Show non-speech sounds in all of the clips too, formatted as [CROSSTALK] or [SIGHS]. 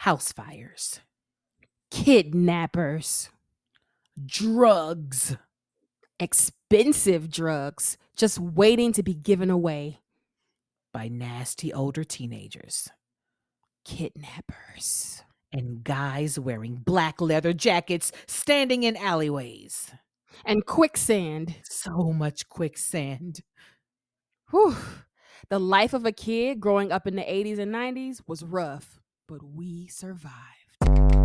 house fires, kidnappers, drugs, expensive drugs just waiting to be given away by nasty older teenagers, kidnappers, and guys wearing black leather jackets standing in alleyways, and quicksand. So much quicksand. Whew. The life of a kid growing up in the 80s and 90s was rough, but we survived.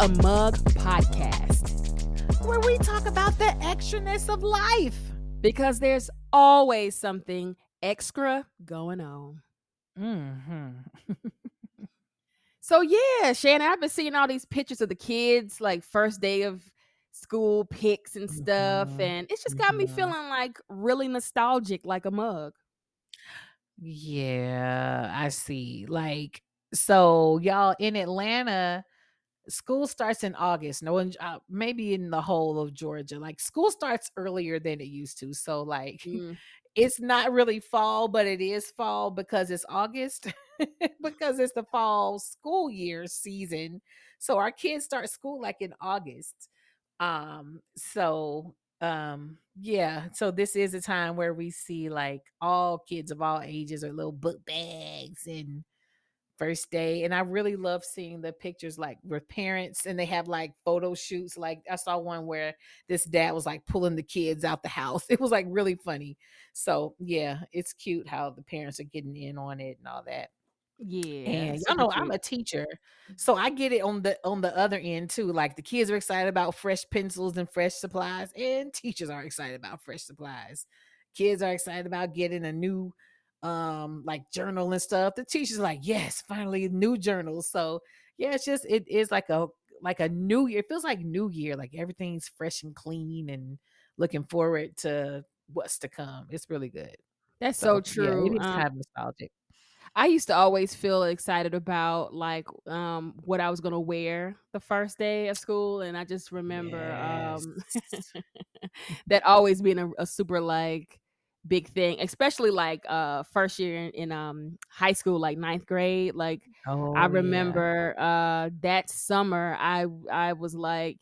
A Mug podcast, where we talk about the extraness of life. Because there's always something extra going on. Mm-hmm. [LAUGHS] so, yeah, Shannon, I've been seeing all these pictures of the kids, like first day of school pics and stuff. Mm-hmm. And it's just got mm-hmm. me feeling like really nostalgic, like a mug. Yeah, I see. Like, so y'all in Atlanta, school starts in August. No one, uh, maybe in the whole of Georgia, like school starts earlier than it used to. So like, [LAUGHS] mm. it's not really fall, but it is fall because it's August, [LAUGHS] because it's the fall school year season. So our kids start school like in August. Um, so um yeah so this is a time where we see like all kids of all ages or little book bags and first day and i really love seeing the pictures like with parents and they have like photo shoots like i saw one where this dad was like pulling the kids out the house. [LAUGHS] It was like really funny. So yeah it's cute how the parents are getting in on it and all that. Yeah and y'all know cute. i'm a teacher mm-hmm. so i get it on the on the other end too like the kids are excited about fresh pencils and fresh supplies and teachers are excited about fresh supplies. Kids are excited about getting a new um like journal and stuff the teacher's like yes finally new journals. So yeah it's just it is like a like a new year it feels like new year like everything's fresh and clean and looking forward to what's to come. It's really good. That's so, so true yeah, it is um, kind of nostalgic. I used to always feel excited about like um what I was gonna wear the first day of school, and I just remember yes. um [LAUGHS] that always being a, a, super like big thing, especially like uh first year in, in um high school, like ninth grade. Like oh, I remember yeah. uh that summer I I was like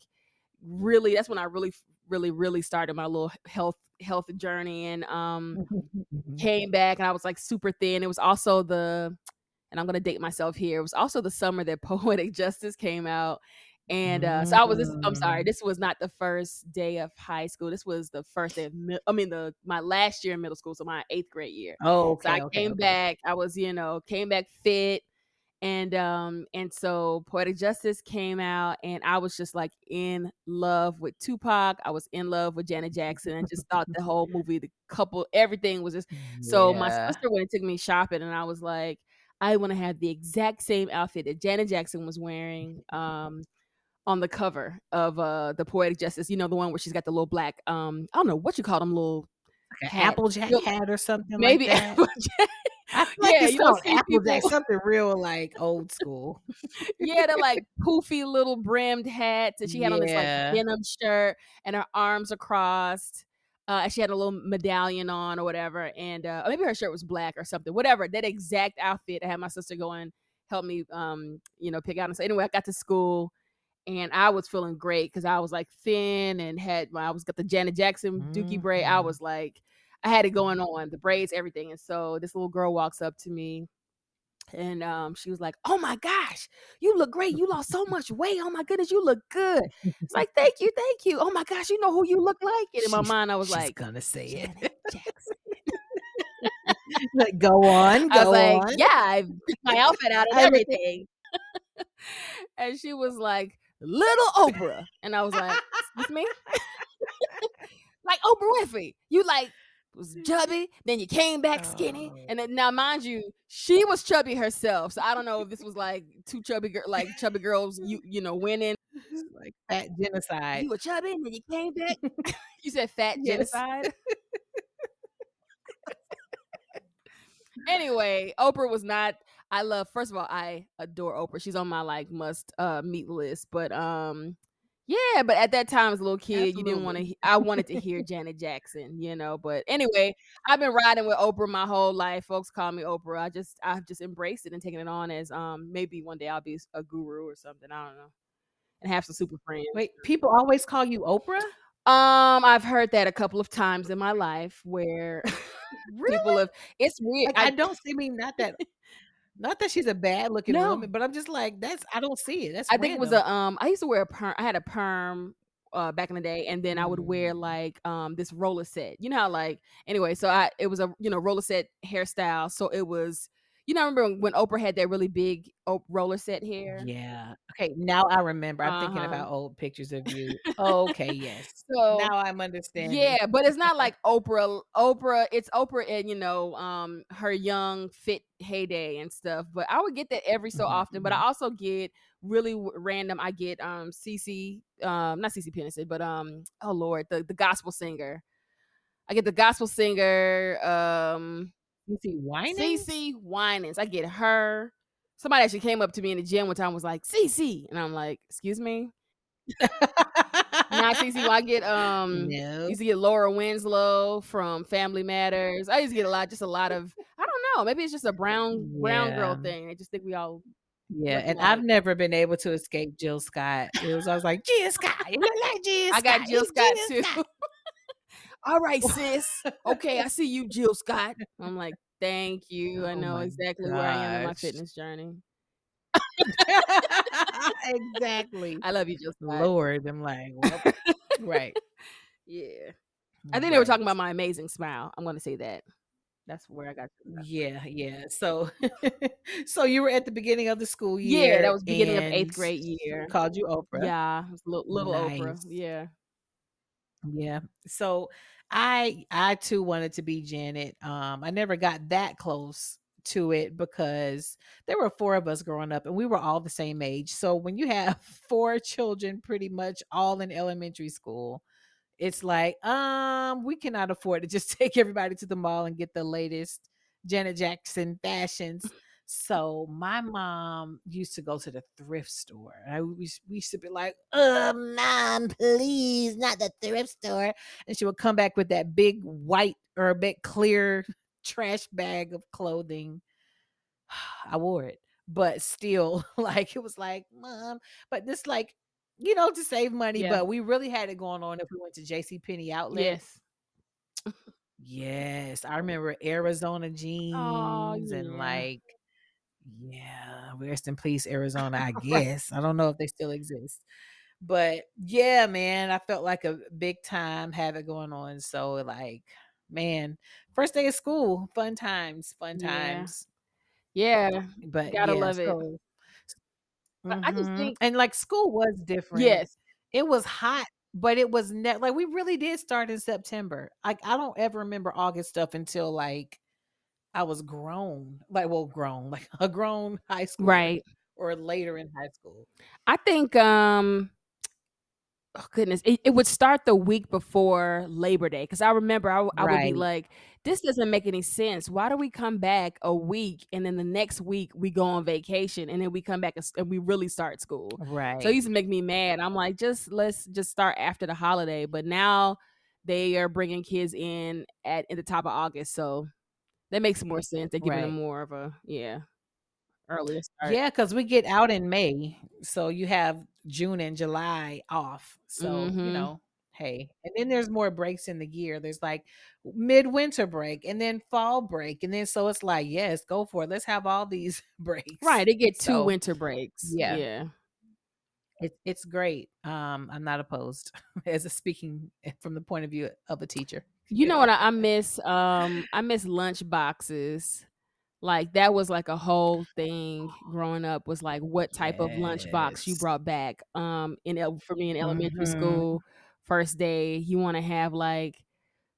really that's when I really really really started my little health health journey and um [LAUGHS] came back and I was like super thin. It was also the and I'm gonna date myself here. It was also the summer that [LAUGHS] Poetic Justice came out and uh, so I was. This, I'm sorry. Mm. This was not the first day of high school. This was the first day of. I mean, the my last year in middle school, so my eighth grade year. Oh, okay, so I okay, came okay. back. I was, you know, came back fit, and um, and so Poetic Justice came out, and I was just like in love with Tupac. I was in love with Janet Jackson, and just thought the whole movie, the couple, everything was just. So my sister went and took me shopping, and I was like, I want to have the exact same outfit that Janet Jackson was wearing. Um on the cover of uh the poetic justice you know the one where she's got the little black um i don't know what you call them little like applejack hat or something maybe like applejack. I feel like yeah, it's called applejack, something real like old school. [LAUGHS] yeah, the like poofy little brimmed hats that she had yeah. on this like denim shirt and her arms are crossed. Uh, she had a little medallion on or whatever, and uh, maybe her shirt was black or something. Whatever that exact outfit. I had my sister go and help me, um, you know, pick out. And so anyway, I got to school and I was feeling great because I was like thin and had I was got the Janet Jackson Dookie mm-hmm. braid. I was like, I had it going on, the braids, everything. And so this little girl walks up to me and um, she was like, "Oh my gosh, you look great! You lost so much weight! Oh my goodness, you look good!" It's like, "Thank you, thank you! Oh my gosh, you know who you look like!" And in my mind, I was like, "Gonna say it." [LAUGHS] like, go on, go I was like, on. "Yeah, I picked my outfit out [LAUGHS] and everything." [LAUGHS] and she was like, little Oprah. And I was like, excuse me? [LAUGHS] like Oprah Winfrey. You like was chubby, then you came back skinny, oh. and then now mind you, she was chubby herself. So I don't know if this was like two chubby girl, like chubby girls, you [LAUGHS] you know, winning. like fat genocide. You were chubby and then you came back. [LAUGHS] you said fat Yes. genocide. anyway, Oprah was not. I love. First of all, I adore Oprah. She's on my like must uh meet list. But um, yeah. But at that time, as a little kid, you didn't want to. Absolutely. I wanted to hear Janet Jackson. You know. But anyway, I've been riding with Oprah my whole life. Folks call me Oprah. I just I've just embraced it and taken it on as um maybe one day I'll be a guru or something. I don't know. And have some super friends. Wait, people always call you Oprah? Um, I've heard that a couple of times in my life where [LAUGHS] [LAUGHS] Really? people have. It's weird. Like, I, don't see. me not that, not that she's a bad looking No. woman, but I'm just like, that's. I don't see it. That's. I think it was a um. I used to wear a perm. I had a perm uh back in the day, and then I would wear Mm. like um this roller set. You know how like anyway. So I it was a you know roller set hairstyle. So it was you know I remember when Oprah had that really big roller set hair. Yeah. Okay. Now I remember. I'm thinking Uh-huh. about old pictures of you. [LAUGHS] okay. Yes. So now I'm understanding. Yeah, but it's not [LAUGHS] like Oprah. Oprah, it's Oprah and you know, um, her young fit heyday and stuff. But I would get that every so Mhm, often. But I mhm. also get really w- random. I get um CeCe, um, not CeCe Peniston, but um, oh Lord, the the gospel singer. I get the gospel singer, um, CeCe Winans. CeCe Winans. I get her. Somebody actually came up to me in the gym one time and was like, CeCe. And I'm like, excuse me? [LAUGHS] Not CeCe. Well, I get um no. used to get Laura Winslow from Family Matters. I used to get a lot, just a lot of I don't know. Maybe it's just a brown brown girl thing. I just think we all Yeah, and I've never been able to escape Jill Scott. It was I was like Jill Scott. You look like Jill I got Scott. Jill Scott Jill too. Scott." All right, [LAUGHS] sis. Okay, I see you, Jill Scott. I'm like, thank you. I Oh know exactly where I am in my fitness journey. [LAUGHS] exactly. I love you, Jill Scott. Lord, I'm like, well, right. [LAUGHS] Yeah. I think they were talking about my amazing smile. I'm gonna say that. That's where I got to Yeah, yeah. So, so you were at the beginning of the school year. Yeah, that was beginning of eighth grade year. Called you Oprah. Yeah, little, little Oprah. Yeah. Yeah. So I I too wanted to be Janet. Um I never got that close to it because there were four of us growing up and we were all the same age. So when you have [LAUGHS] four children pretty much all in elementary school, it's like um we cannot afford to just [LAUGHS] take everybody to the mall and get the latest Janet Jackson fashions. So my mom used to go to the thrift store. I we, used- we used to be like, "Uh, mom, please, not the thrift store." And she would come back with that big white or a big clear [LAUGHS] trash bag of clothing. [SIGHS] I wore it, but still, [LAUGHS] like it was like, mom, but this like, you know, to save money. Yeah. But we really had it going on if we went to J.C. Penney outlet. Yes. Yes, I remember Arizona jeans Oh, and like, yeah, rest in peace, Arizona. I [LAUGHS] guess I don't know if they still exist, but yeah, man, I felt like a big time havoc going on. So like, man, first day of school, fun times, fun times. Yeah. But Gotta yeah, love it. so But I just mhm. think and like school was different. yes. It was hot, but it was ne- like we really did start in September. Like I don't ever remember August stuff until like I was grown, like well, grown, like [LAUGHS] a grown high school, Right. or later in high school. I think um oh goodness, it, it would start the week before Labor Day because I remember I, I would be like, this doesn't make any sense. Why do we come back a week and then the next week we go on vacation and then we come back and, and we really start school? Right. So it used to make me mad. I'm like, just let's just start after the holiday. But now they are bringing kids in at in the top of August, so that makes more sense. They're giving them more of a yeah earlier start. Yeah, because we get out in May. So you have June and July off. So, you Mhm. know, hey. And then there's more breaks in the year. There's like midwinter break and then fall break. And then so it's like, yes, go for it. Let's have all these [LAUGHS] breaks. Right, they get two So winter breaks. yeah. Yeah. It's it's great. Um, I'm not opposed [LAUGHS] as a speaking from the point of view of a teacher. You know what I, I miss? Um, I miss lunch boxes. Like that was like a whole thing growing up. Was like what type of lunch box you brought back? Um, in for me in elementary Mhm. school, first day, you want to have like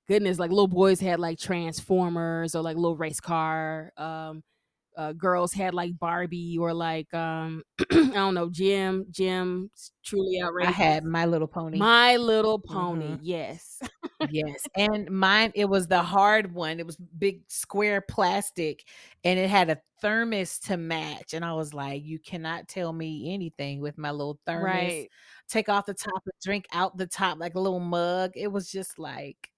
goodness, like little boys had like transformers or like little race car. Um, uh, girls had like Barbie or like um [CLEARS THROAT] I don't know Jem Jem truly outrageous. I had My Little Pony. My Little Pony, mm-hmm. yes, [LAUGHS] yes, and mine it was the hard one. It was big square plastic, and it had a thermos to match. And I was like, you cannot tell me anything with my little thermos. Right. Take off the top and drink out the top like a little mug. It was just like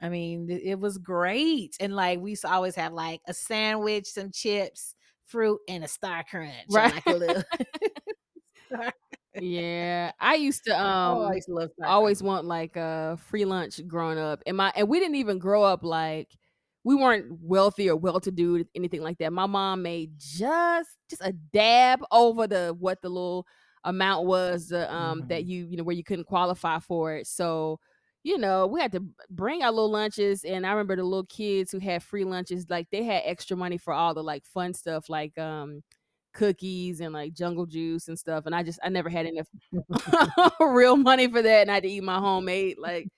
I mean, it was great. And like we used to always have like a sandwich, some chips, fruit, and a star crunch. Right. Like a little [LAUGHS] [LAUGHS] yeah. I used to um oh, used to always want like a free lunch growing up. And my and we didn't even grow up like we weren't wealthy or well to do anything like that. My mom made just just a dab over the what the little amount was uh, um mm-hmm. that you you know where you couldn't qualify for it. So you know, we had to bring our little lunches. And I remember the little kids who had free lunches, like they had extra money for all the like fun stuff, like um cookies and like jungle juice and stuff. And I just I never had enough [LAUGHS] real money for that. And I had to eat my homemade like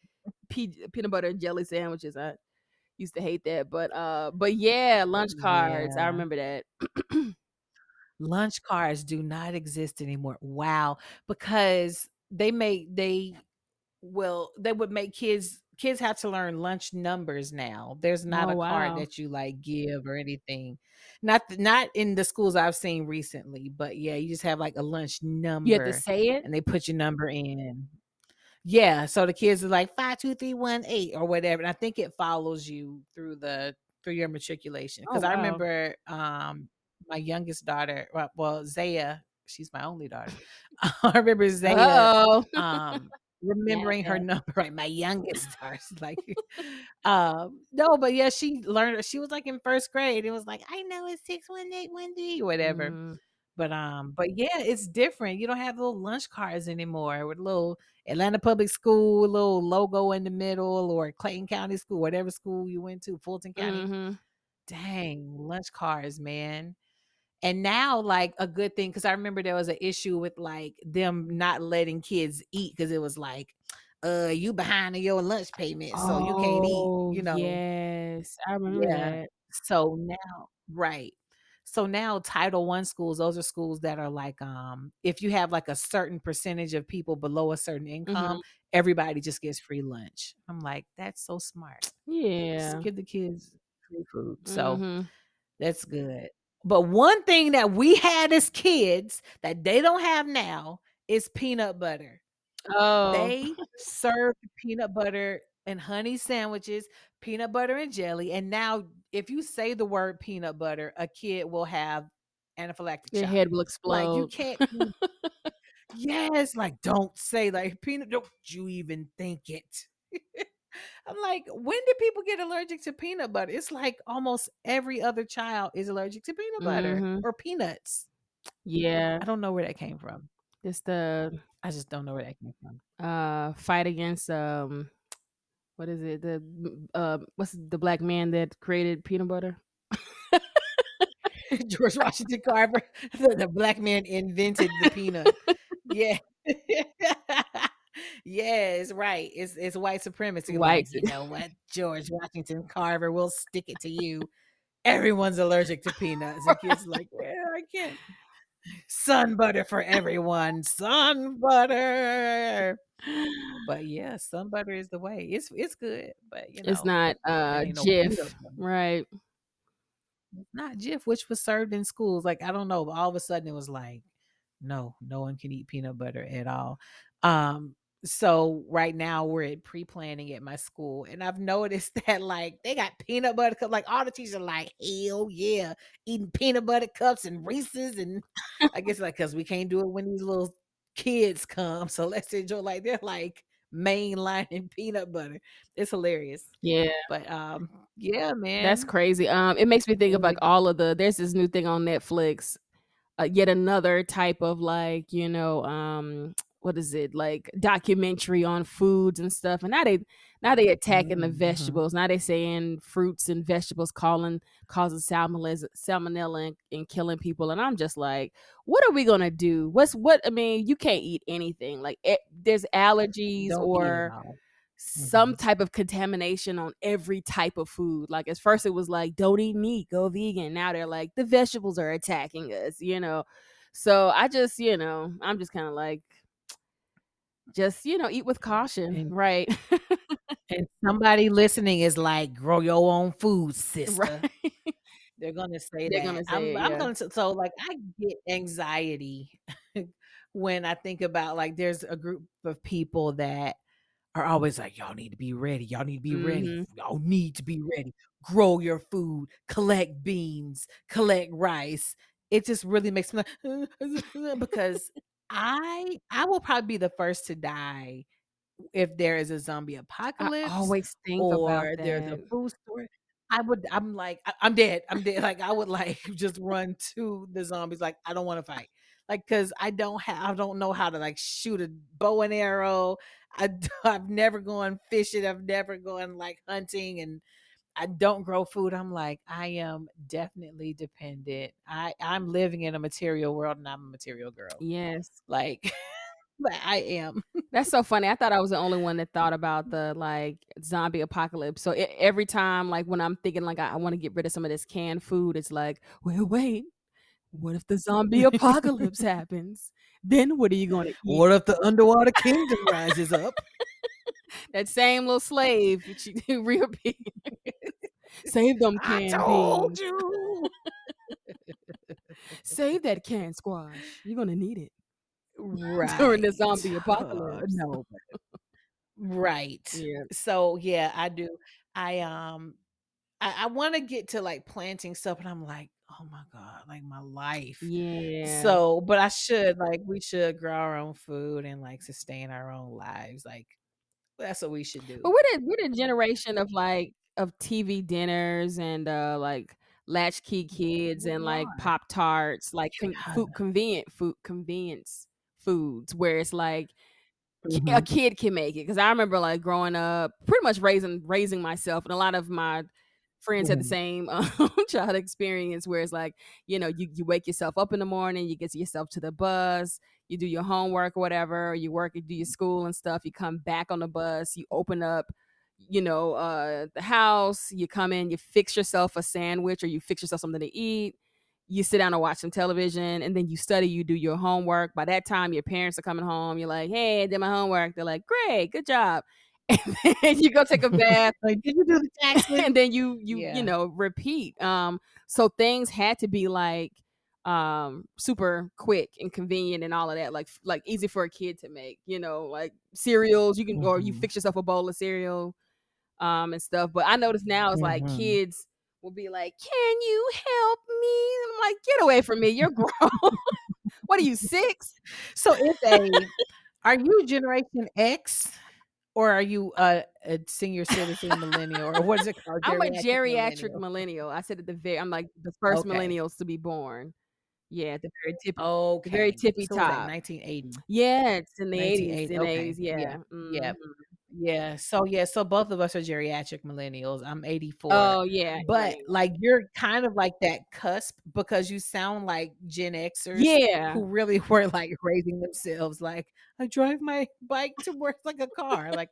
peanut butter and jelly sandwiches. I used to hate that. But uh but yeah, lunch cards. Yeah. I remember that. lunch cards do not exist anymore. Wow. Because they make they will they would make kids kids have to learn lunch numbers now. There's not oh, a wow. card that you like give or anything. Not not in the schools I've seen recently, but yeah, you just have like a lunch number. You have to say it, and they put your number in. Yeah, so the kids are like five, two, three, one, eight, or whatever, and I think it follows you through the through your matriculation. Because oh, wow. I remember um my youngest daughter, well, well Zaya, she's my only daughter. [LAUGHS] I remember Zaya. Um, remembering yeah, her number right my youngest [LAUGHS] starts [LAUGHS] like um no but yeah she learned she was like in first grade it was like i know it's 618 or whatever mm. but um but yeah it's different you don't have little lunch cards anymore with little atlanta public school little logo in the middle or clayton county school whatever school you went to fulton county mm-hmm. dang lunch cards man and now like a good thing because i remember there was an issue with like them not letting kids eat because it was like uh you behind in your lunch payment so oh, you can't eat you oh, know yes i remember yeah. that so now right so now title one schools those are schools that are like um if you have like a certain percentage of people below a certain income mm-hmm. everybody just gets free lunch i'm like that's so smart yeah just give the kids free food so mm-hmm. that's good but one thing that we had as kids that they don't have now is peanut butter. Oh. They served peanut butter and honey sandwiches, peanut butter and jelly. And now, if you say the word peanut butter, a kid will have anaphylactic Your shock. head will explode. Like you can't. [LAUGHS] yes, like don't say like peanut. Don't you even think it? [LAUGHS] I'm like, when did people get allergic to peanut butter? It's like almost every other child is allergic to peanut butter mm-hmm. or peanuts. Yeah. I don't know where that came from. It's the I just don't know where that came from. Uh fight against um what is it? The uh what's the black man that created peanut butter? [LAUGHS] George Washington Carver. [LAUGHS] The, the black man invented the peanut. [LAUGHS] yeah. Yes, right. It's it's white supremacy. White. Like, you know what? George Washington Carver will stick it to you. Everyone's allergic to peanuts. And kids like, [LAUGHS] well, I can't. Sun butter for everyone. Sun butter. But yeah, sun butter is the way. It's it's good, but you know, it's not uh no Jif, right? not Jif, which was served in schools. Like I don't know, but all of a sudden it was like, no, no one can eat peanut butter at all. Um, so right now we're at pre-planning at my school and i've noticed [LAUGHS] that like they got peanut butter cups like all the teachers are like hell yeah eating peanut butter cups and reese's and i guess like because we can't do it when these little kids come so let's enjoy like they're like mainlining [LAUGHS] peanut butter. It's hilarious. Yeah. But um [LAUGHS] yeah man. that's crazy um it makes me think of like all of the there's this new thing on netflix uh, yet another type of like you know um what is it like documentary on foods and stuff and now they now they attacking mm-hmm. the vegetables now they saying fruits and vegetables calling causing salmonella salmonella and, and, killing people and i'm just like what are we gonna do what's what i mean you can't eat anything like it, there's allergies Don't or some Mhm. type of contamination on every type of food. Like at first it was like, don't eat meat, go vegan. Now they're like, the vegetables are attacking us, you know. So I just, you know, I'm just kind of like, just, you know, eat with caution. And Right. and somebody listening is like, grow your own food, [LAUGHS] sister. right. They're gonna say They're that. gonna say I'm it, I'm gonna so, like, I get anxiety [LAUGHS] when I think about, like, there's a group of people that are always like, "Y'all need to be ready. Y'all need to be ready. hmm Y'all need to be ready. Grow your food, collect beans, collect rice." It just really makes me like [LAUGHS] because I I will probably be the first to die if there is a zombie I apocalypse always think about or there's a food store, I would I'm like, I I'm dead, I'm dead, like, I would, like, [LAUGHS] just run to the zombies, like, I don't wanna fight, like, cause I don't have I don't know how to, like, shoot a bow and arrow, I [LAUGHS] I've never gone fishing, I've never gone, like, hunting, and I don't grow food, I'm like, I am definitely dependent, I I'm living in a material world, and I'm a material girl, Yes. like, [LAUGHS] like, I am. That's so funny. I thought I was the only one that thought about [LAUGHS] the like zombie apocalypse. So e every time, like when I'm thinking like I, I want to get rid of some of this canned food, it's like, well, wait, what if the zombie apocalypse [LAUGHS] happens? Then what are you gonna eat? What if the underwater kingdom rises up? That same little slave that you [LAUGHS] reappears. Save them I told beans. you. Save that canned squash. You're gonna need it Right. [LAUGHS] during the zombie Uh, apocalypse. no, right. Yeah. So, yeah, I do. I, um, I I wanna get to, like, planting stuff, and I'm like, "Oh my god, like, my life." Yeah. So but I should, like, we should grow our own food and, like, sustain our own lives, like, that's what we should do. But we're the we're the generation of like of TV dinners and uh like latchkey kids and like. Pop Tarts, like con- food convenient food convenience foods where it's like ki- a kid can make it. Cause I remember like growing up, pretty much raising raising myself, and a lot of my friends had the Mhm. same um, [LAUGHS] child experience where it's like you know you, you wake yourself up in the morning you get yourself to the bus you do your homework or whatever you work you do your school and stuff you come back on the bus you open up you know uh the house you come in you fix yourself a sandwich or you fix yourself something to eat you sit down and watch some television and then you study you do your homework. By that time your parents are coming home you're like hey i did my homework. They're like great good job. [LAUGHS] And then you go take a bath. [LAUGHS] Like, "Did you do the taxes?" and then you you Yeah. you know repeat. Um so things had to be like um super quick and convenient and all of that like like easy for a kid to make you know like cereals you can or you Mhm. fix yourself a bowl of cereal um and stuff but i notice now it's like Mhm. kids will be like can you help me and i'm like get away from me you're grown [LAUGHS] what are you six So if a are you Generation X or are you a, a senior citizen millennial or what is it called? [LAUGHS] i'm a Geriatric geriatric millennial. millennial i said at the very i'm like the first Okay. millennials to be born yeah at the very tip Okay. The very tippy so top. 1980? Yeah, it's in the 80s. 1980. In Okay. 80s, yeah. Yeah. Yeah. mhm. Yeah. So yeah, so both of us are geriatric millennials. I'm 84. Oh, yeah, But right. like you're kind of like that cusp because you sound like Gen Xers Yeah. who really [LAUGHS] were like raising themselves. Like I drive my bike to work like a car. Like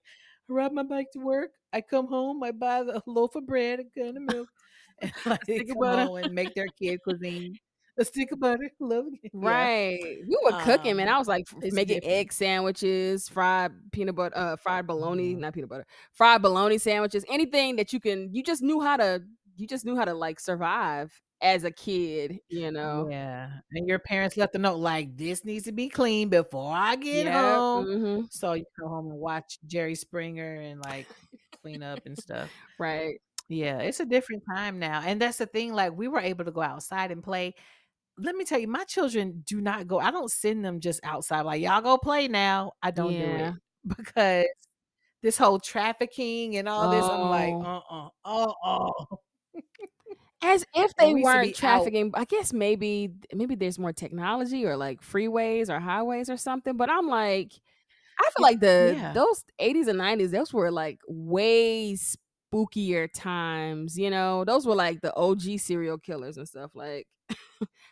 I ride my bike to work. I come home. I buy the loaf of bread, a can of milk, [LAUGHS] and [LAUGHS] like come home and make their kid cuisine. A stick of butter, love it. Yeah. Right. We were cooking, man. Um, I was like making different. egg sandwiches, fried peanut butter, uh, fried bologna, Mhm. not peanut butter, fried bologna sandwiches, anything that you can, you just knew how to, you just knew how to like survive as a kid, you know? Yeah, and your parents left a note like, "This needs to be clean before I get Yeah. home." hmm So you go home and watch Jerry Springer and like clean up and stuff. Right. Yeah, it's a different time now. And that's the thing, like we were able to go outside and play. Let me tell you, my children do not go. I don't send them just outside, like, y'all go play now. I don't do it [LAUGHS] because this whole trafficking and all this, I'm like, Oh. uh uh, uh uh. As if [LAUGHS] they we weren't be out. trafficking. I guess maybe maybe there's more technology or like freeways or highways or something. But I'm like, I feel like the Yeah. those 80s and 90s, those were like way spookier times, you know. Those were like the OG serial killers and stuff. Like,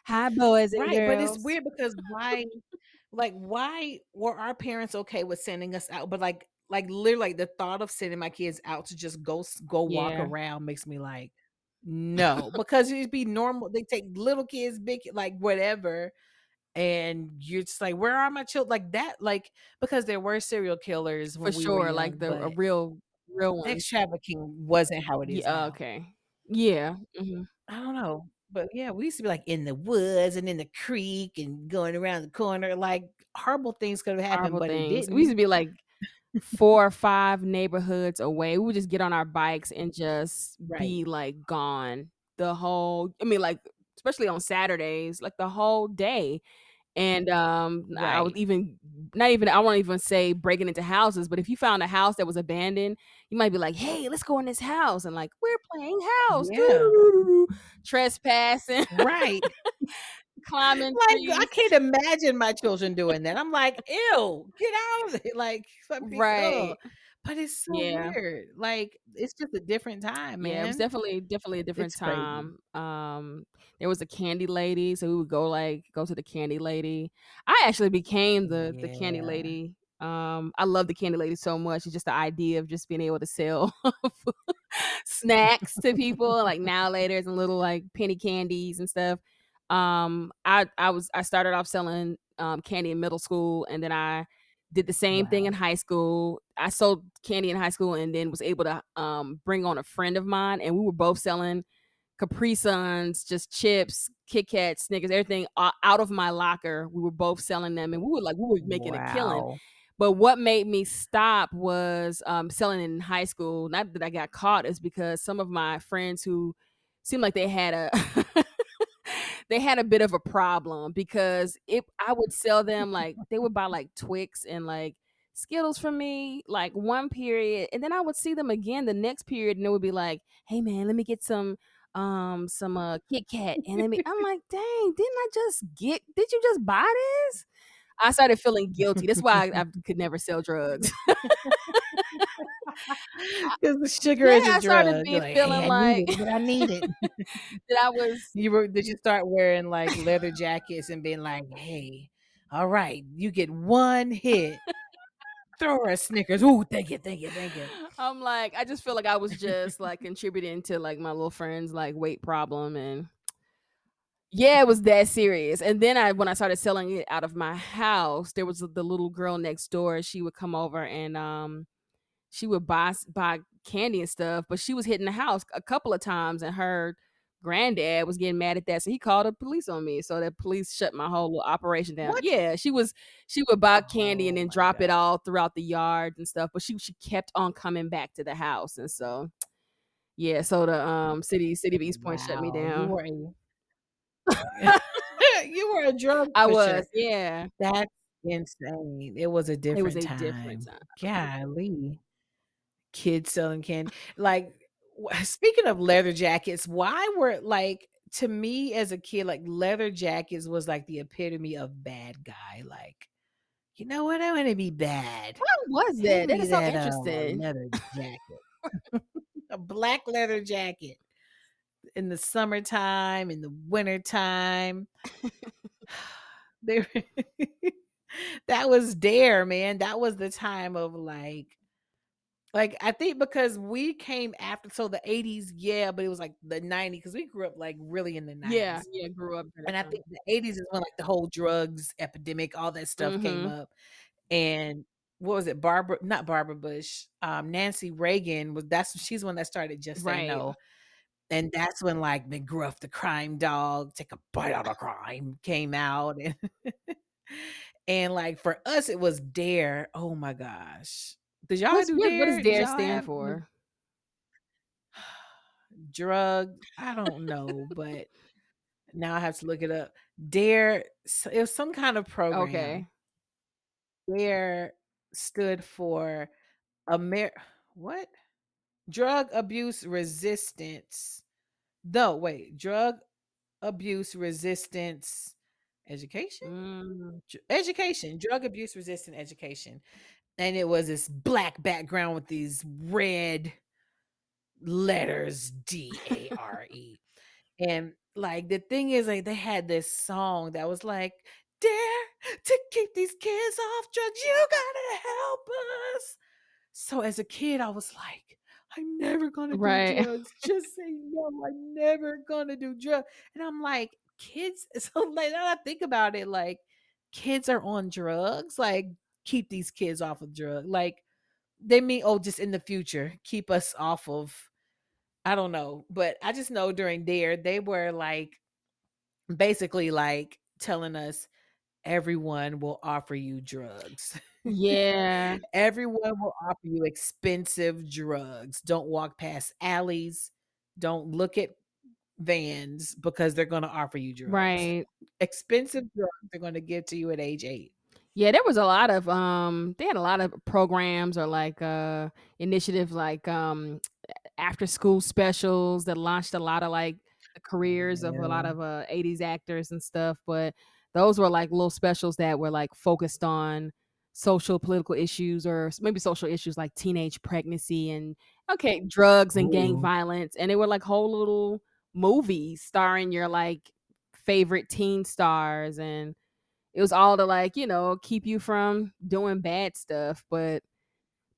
hi boys Right, but it's weird because why like why were our parents okay with sending us out? But like like literally like the thought of sending my kids out to just go go walk Yeah. around makes me like no because it'd be normal they take little kids big like whatever and you're just like where are my children like that like because there were serial killers when For we sure, were like the a real real sex trafficking wasn't how it is Yeah, okay. Yeah, mhm. I don't know but yeah we used to be like in the woods and in the creek and going around the corner like horrible things could have happened Horrible but it things. We used to be like 4 or 5 neighborhoods away. We would just get on our bikes and just right be, like, gone the whole I mean, like, especially on Saturdays, like, the whole day. And, um, I would right even not even I won't even say breaking into houses, but if you found a house that was abandoned, you might be like, "Hey, let's go in this house," and like, "We're playing house, yeah trespassing, right [LAUGHS] climbing Like, I can't imagine my children doing that. I'm like, "Ew, get out of it." Like, Right. ugh. But it's so Yeah. weird. Like, it's just a different time, man. Yeah, it was definitely definitely a different It's crazy. time. Um, there was a candy lady, so we would go, like go to the candy lady. I actually became the the candy lady. Um, I love the candy lady so much. It's just the idea of just being able to sell [LAUGHS] snacks to people, like [LAUGHS] now laters and little like penny candies and stuff. Um, I I was I started off selling um candy in middle school, and then I did the same thing in high school. I sold candy in high school, and then was able to um bring on a friend of mine, and we were both selling Capri Suns, just chips, Kit Kats, Snickers, everything out of my locker. We were both selling them, and we were like we were making a killing. But what made me stop was um, selling in high school. Not that I got caught, is because some of my friends who seemed like they had a [LAUGHS] they had a bit of a problem because it I would sell them like [LAUGHS] they would buy like Twix and like Skittles from me like one period, and then I would see them again the next period, and it would be like, "Hey man, let me get some." Um, some uh Kit Kat, and let me. I'm like, dang, didn't I just get? Did you just buy this? I started feeling guilty. That's why I, I [LAUGHS] could never sell drugs. [LAUGHS] Because the sugar yeah, is a I started drug. being like, feeling "Hey, like it, I need it." [LAUGHS] that I was You were did you start wearing, like, leather jackets and being like, "Hey, all right, you get 1 hit. Throw her a Snickers. Ooh, thank you, thank you, thank you." I'm like, I just feel like I was just like contributing to like my little friend's like weight problem and yeah, it was that serious. And then I when I started selling it out of my house, there was the little girl next door. She would come over and um she would buy buy candy and stuff, but she was hitting the house a couple of times and her granddad was getting mad at that. So he called the police on me. So the police shut my whole little operation down. What? Yeah, she was she would buy candy and Oh then my drop it all throughout the yard and stuff, but she she kept on coming back to the house. And so yeah, so the um city city of East Point shut me Wow, down. [LAUGHS] you were a drug I was, yeah. That's insane. It was a different. It was a different time. time. Golly. Kids selling candy. Like, [LAUGHS] speaking of leather jackets, why were like, to me as a kid, like, leather jackets was like the epitome of bad guy, like, "You know what? I wanna be bad. What was that? That is so that, uh, interesting. leather jacket." [LAUGHS] A black leather jacket in the summertime, in the wintertime. [LAUGHS] [SIGHS] They were [LAUGHS] that was Dare, man. That was the time of, like like, I think because we came after so the '80s, yeah, but it was, like, the 90s because we grew up, like, really in the Yeah, '90s. yeah, yeah, grew up And I think the '80s is when, like, the whole drugs epidemic, all that stuff came Mhm. up. And what was it? Barbara not Barbara Bush, um, Nancy Reagan was that's she's the one that started Just Right. No. And that's when, like, McGruff, the crime dog, Take a Bite Out of Crime came out and [LAUGHS] and, like, for us, it was Dare. Oh my gosh. Did y'all What's do what what does Dare? Stand have for? [LAUGHS] Drug I don't know, but now I have to look it up. Dare it was some kind of program. Okay. DARE stood for Amer what? Drug Abuse Resistance no, wait, Drug Abuse Resistance Education? Mm. Education, Drug Abuse Resistant Education. And it was this black background with these red letters, D-A-R-E. [LAUGHS] And, like, the thing is, like, they had this song that was like, "Dare to keep these kids off drugs, you gotta help us." So as a kid, I was like, I'm never gonna do Right. [LAUGHS] drugs. Just say no. I'm never gonna do drugs. And I'm like, kids. [LAUGHS] So like now I think about it, like kids are on drugs. Like keep these kids off of drugs. Like they mean, oh, just in the future, keep us off of. I don't know, but I just know during there they were like basically like telling us everyone will offer you drugs. [LAUGHS] Yeah. [LAUGHS] everyone will offer you expensive drugs. Don't walk past alleys. Don't look at vans because they're going to offer you drugs. Right. Expensive drugs they're going to give to you at age 8. Yeah, there was a lot of um they had a lot of programs or like uh initiatives like um after school specials that launched a lot of like careers of a lot of uh 80s actors and stuff, but those were like little specials that were like focused on social political issues or maybe social issues like teenage pregnancy and okay, drugs and gang violence and they were like whole little movies starring your like favorite teen stars and it was all to like, you know, keep you from doing bad stuff, but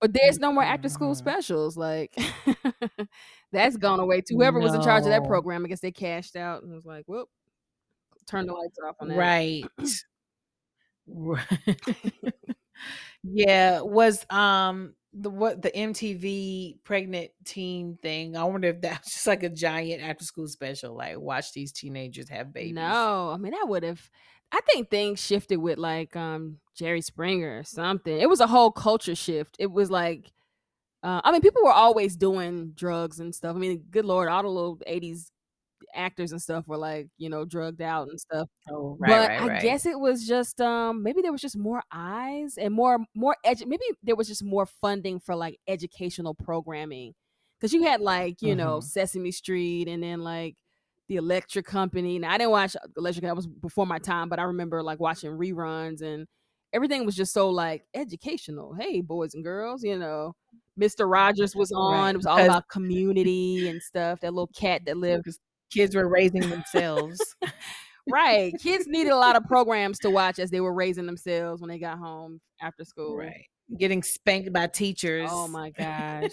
but there's no more after school Mhm. specials, like, [LAUGHS] that's gone away too. Whoever was in charge of that program, I guess they cashed out and was like, "Whoop, turn the lights off on that." Right. [CLEARS THROAT] Right. [LAUGHS] Yeah, was um the what the MTV pregnant teen thing. I wonder if that's just like a giant after school special. Like watch these teenagers have babies. No, I mean, that would've I think things shifted with, like, um, Jerry Springer or something. It was a whole culture shift. It was like, uh I mean, people were always doing drugs and stuff. I mean, good lord, all the little '80s actors and stuff were like, you know, drugged out and stuff. Oh, right, But right, I right. guess it was just, um, maybe there was just more eyes and more more edu maybe there was just more funding for, like, educational programming. Cause you had, like, you know, Mhm. Sesame Street and then, like, The Electric Company. Now, I didn't watch Electric that was before my time, but I remember, like, watching reruns and everything was just so, like, educational. "Hey, boys and girls," you know? Mister Rogers was on. Right. It was all about community and stuff. That little cat that lived because kids were raising themselves. [LAUGHS] Right. Kids needed a lot of programs to watch as they were raising themselves when they got home after school. Right. Getting spanked by teachers. Oh my [LAUGHS] gosh.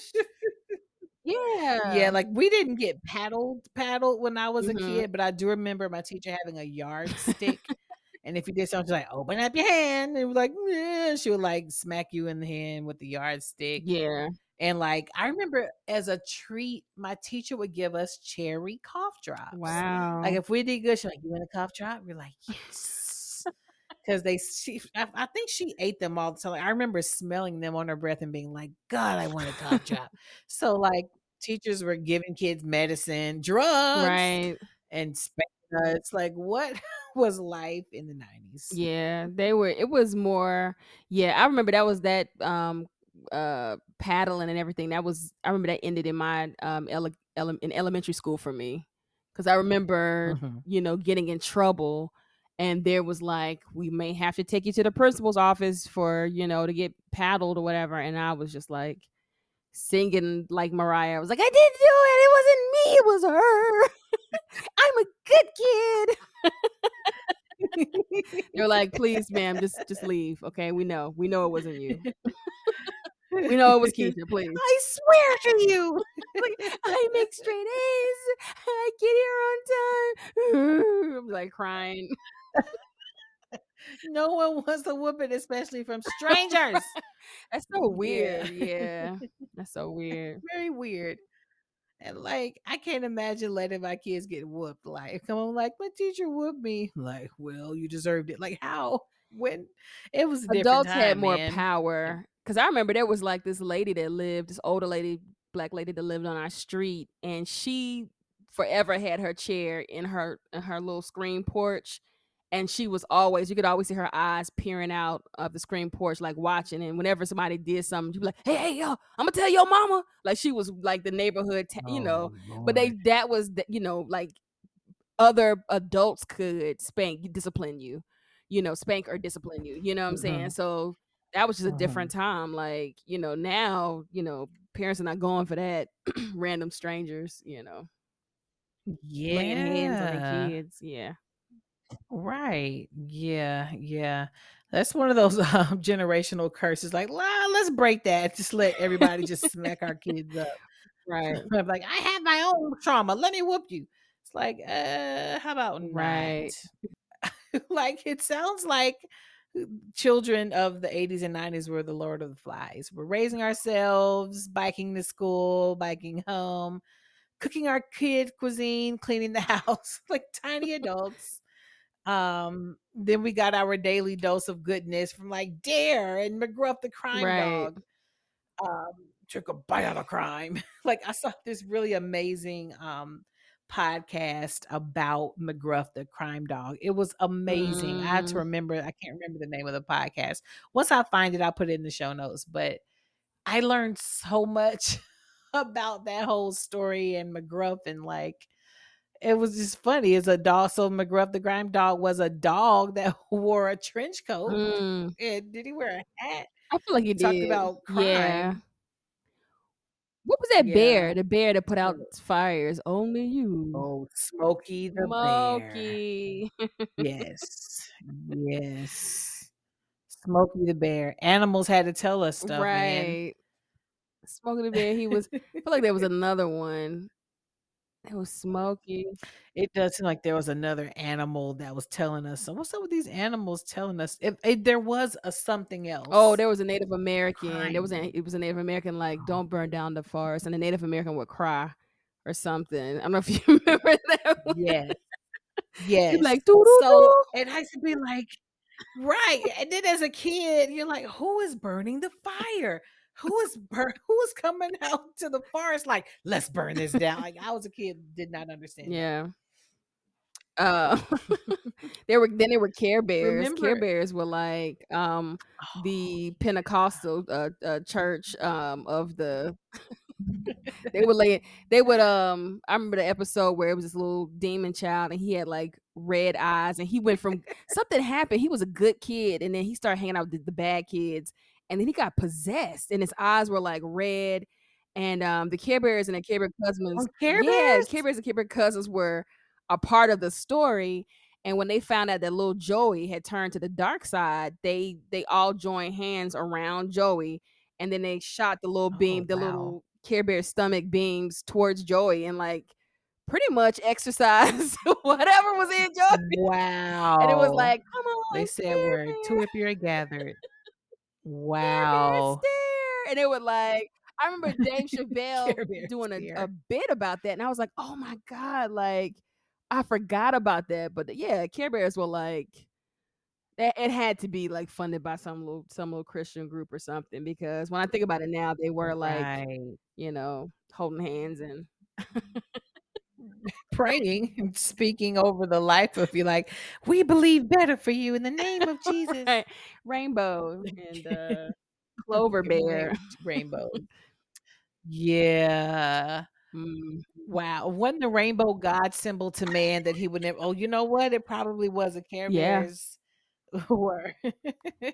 Yeah, Yeah. like we didn't get paddled paddled when I was a Mhm. kid, but I do remember my teacher having a yardstick. [LAUGHS] and if you did something she's like, open up your hand, and it was like, yeah, she would like smack you in the hand with the yardstick. Yeah. And like I remember as a treat, my teacher would give us cherry cough drops. Wow. Like if we did good, she's like, "You want a cough drop?" We're like, "Yes," because they she I, I think she ate them all the time. I remember smelling them on her breath and being like, "God, I want a cough drop." So like teachers were giving kids medicine, drugs, Right. and it's. Like what [LAUGHS] was life in the nineties? Yeah, they were it was more yeah, I remember that was that um uh paddling and everything. That was I remember that ended in my um ele- ele- in elementary school for me. Cuz I remember, Mhm. you know, getting in trouble and there was like we may have to take you to the principal's office for, you know, to get paddled or whatever and I was just like singing like Mariah. I was like, I didn't do it. It wasn't me. It was her. [LAUGHS] I'm a good kid. [LAUGHS] They're like, please, ma'am, just just leave. Okay, we know, we know it wasn't you. [LAUGHS] We know it was [LAUGHS] Keisha. Please. I swear to you. [LAUGHS] Like, I make straight A's. I get here on time. [LAUGHS] I'm like crying. no one wants a whooping, especially from strangers. That's so weird. Yeah, that's so weird. Very weird. And like, I can't imagine letting my kids get whooped. Like, come on, like my teacher whooped me. Like, well, you deserved it. Like, how? When? It was a different Adults time, had more man. power because I remember there was like this lady that lived, this older lady, black lady that lived on our street, and she forever had her chair in her in her little screen porch. And she was always, you could always see her eyes peering out of the screen porch, like watching. And whenever somebody did something, she'd be like, "Hey, hey, yo, I'm gonna tell your mama." Like she was like the neighborhood, ta- you know. Oh, But they that was the, you know like other adults could spank discipline you you know spank or discipline you you know what i'm saying Mhm. so that was just a different time like you know now you know parents are not going for that [CLEARS THROAT] random strangers you know laying hands on their Yeah. kids yeah Right. Yeah, yeah. That's one of those, [LAUGHS] um, generational curses, like, "La let's break that. Just let everybody just smack our kids up." [LAUGHS] Right. [LAUGHS] Like, "I have my own trauma. Let me whoop you." It's like, "Uh, how about not?" Right. Like, it sounds like children of the 80s and 90s were the Lord of the Flies. We're raising ourselves, biking to school, biking home, cooking our kid cuisine, cleaning the [LAUGHS] house like tiny adults. Um, then we got our daily dose of goodness from like Dare and McGruff the crime Right. dog. Um, took a bite out of crime. [LAUGHS] like I saw this really amazing um podcast about McGruff the crime dog. It was amazing. I had to Mm. remember, I can't remember the name of the podcast. Once I find it, I'll put it in the show notes. But I learned so much [LAUGHS] about that whole story and McGruff and like it was just funny. It's a dog. So McGruff the crime dog was a dog that [LAUGHS] wore a trench coat. Mm. And did he wear a hat? I feel like he Talked did. about crime. Yeah. What was that Yeah. bear? The bear that put out fires. Only you. Oh, Smokey the bear. Smokey. Yes. Yes. [LAUGHS] Smokey the bear. Animals had to tell us stuff, man. right. Smokey the bear. He was. I feel like there was [LAUGHS] another one. It was Smokey. It does seem like there was another animal that was telling us. So what's up with these animals telling us? If, if there was a something oh, else. Oh, there was a Native American. There was a it was a Native American like oh. don't burn down the forest, and the Native American would cry or something. I don't know if [LAUGHS] you remember that one. yes, [LAUGHS] yes. be like So and I used to be like, right. And then as a kid, you're like, who is burning the fire? Who is burn? Who is coming [LAUGHS] out to the forest? Like, let's burn this down. Like I was a kid, did not understand. that. Yeah. Uh, [LAUGHS] there were then there were Care Bears. Care Bears were like um the Pentecostal uh, uh church um of the [LAUGHS] they would lay they would um I remember the episode where it was this little demon child and he had like red eyes and he went from something happened. He was a good kid and then he started hanging out with the, the bad kids and then he got possessed and his eyes were like red and um the Care Bears and the Care Bear cousins On Care yeah, Care Bears and Care Bear cousins were a part of the story. And when they found out that little Joey had turned to the dark side, they they all joined hands around Joey, and then they shot the little beam, Oh, the wow. little Care Bear stomach beams towards Joey, and like pretty much exercised [LAUGHS] whatever was in Joey. Wow. And it was like, come on, they said we're two if you're gathered. Wow. stare. And it would like, I remember Dave [LAUGHS] Chappelle doing a, a bit about that, and I was like, oh my god, like I forgot about that. But yeah, Care Bears were like, that it had to be like funded by some little some little Christian group or something because when I think about it now, they were like, right. you know, holding hands and [LAUGHS] praying and speaking over the life of you, like, we believe better for you in the name of [LAUGHS] Jesus. Right. Rainbow and uh, [LAUGHS] Clover Bear. Rainbow. [LAUGHS] Yeah. Mm. Wow. Wasn't the rainbow God symbol to man that he would never oh, you know what? It probably was a Care Yeah. Bears were.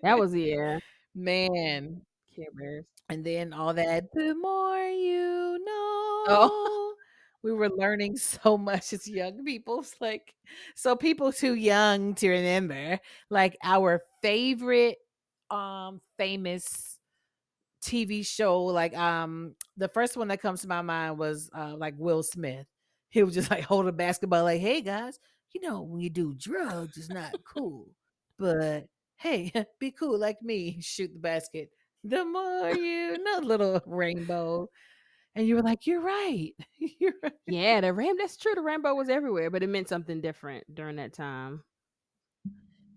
That was yeah, man. Care Bears. And then all that, the more you know. Oh. We were learning [LAUGHS] so much as young people. It's like, so people too young to remember, like our favorite um famous TV show, like um the first one that comes to my mind was uh like Will Smith. He was just [LAUGHS] like hold a basketball, like, hey guys, you know, when you do drugs, it's not cool. But hey, [LAUGHS] be cool like me, shoot the basket the more you know, little rainbow. And you were like, you're right. [LAUGHS] You're right. Yeah, the rain. That's true. The rainbow was everywhere, but it meant something different during that time.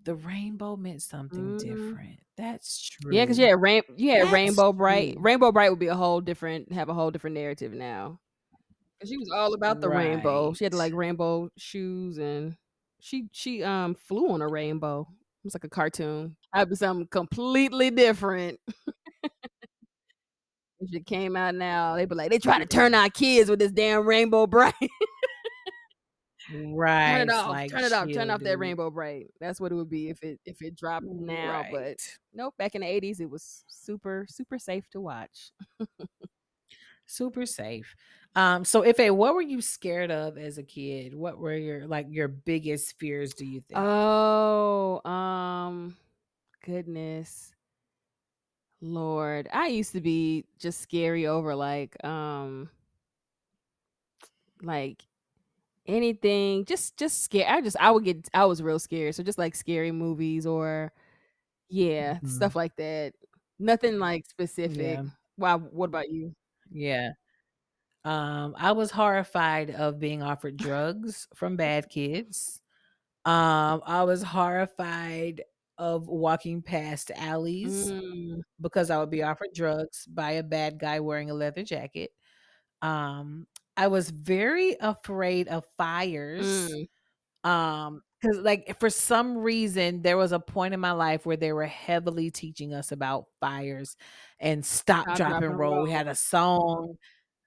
The rainbow meant something Mhm. different. That's true. Yeah, because you had rain. You had That's Rainbow Brite. true. Rainbow Brite would be a whole different. Have a whole different narrative now. 'Cause she was all about the rainbow. She had like rainbow shoes, and she she um flew on a rainbow. It was like a cartoon. I'd be something completely different. [LAUGHS] if it came out now, they'd be like, they trying to turn our kids with this damn Rainbow Brite. [LAUGHS] Right. turn it off. like, turn it off. Turn off that dude. Rainbow Brite. That's what it would be if it if it dropped now. But Right. nope, back in the eighties, it was super super safe to watch. Super safe. Um, so Ife, what were you scared of as a kid? What were your like your biggest fears, do you think? Oh, um, goodness. Lord, I used to be just scary over like um like anything, just just scared. I just I would get I was real scared. So just like scary movies or yeah, Mhm. stuff like that. Nothing like specific. Yeah. Wow, what about you? Yeah. Um, I was horrified of being offered drugs from bad kids. [LAUGHS] Um, I was horrified of walking past alleys Mm, because I would be offered drugs by a bad guy wearing a leather jacket. Um, I was very afraid of fires. mm. Um, because like for some reason there was a point in my life where they were heavily teaching us about fires and stop, Stop, drop, and and roll. We had a song,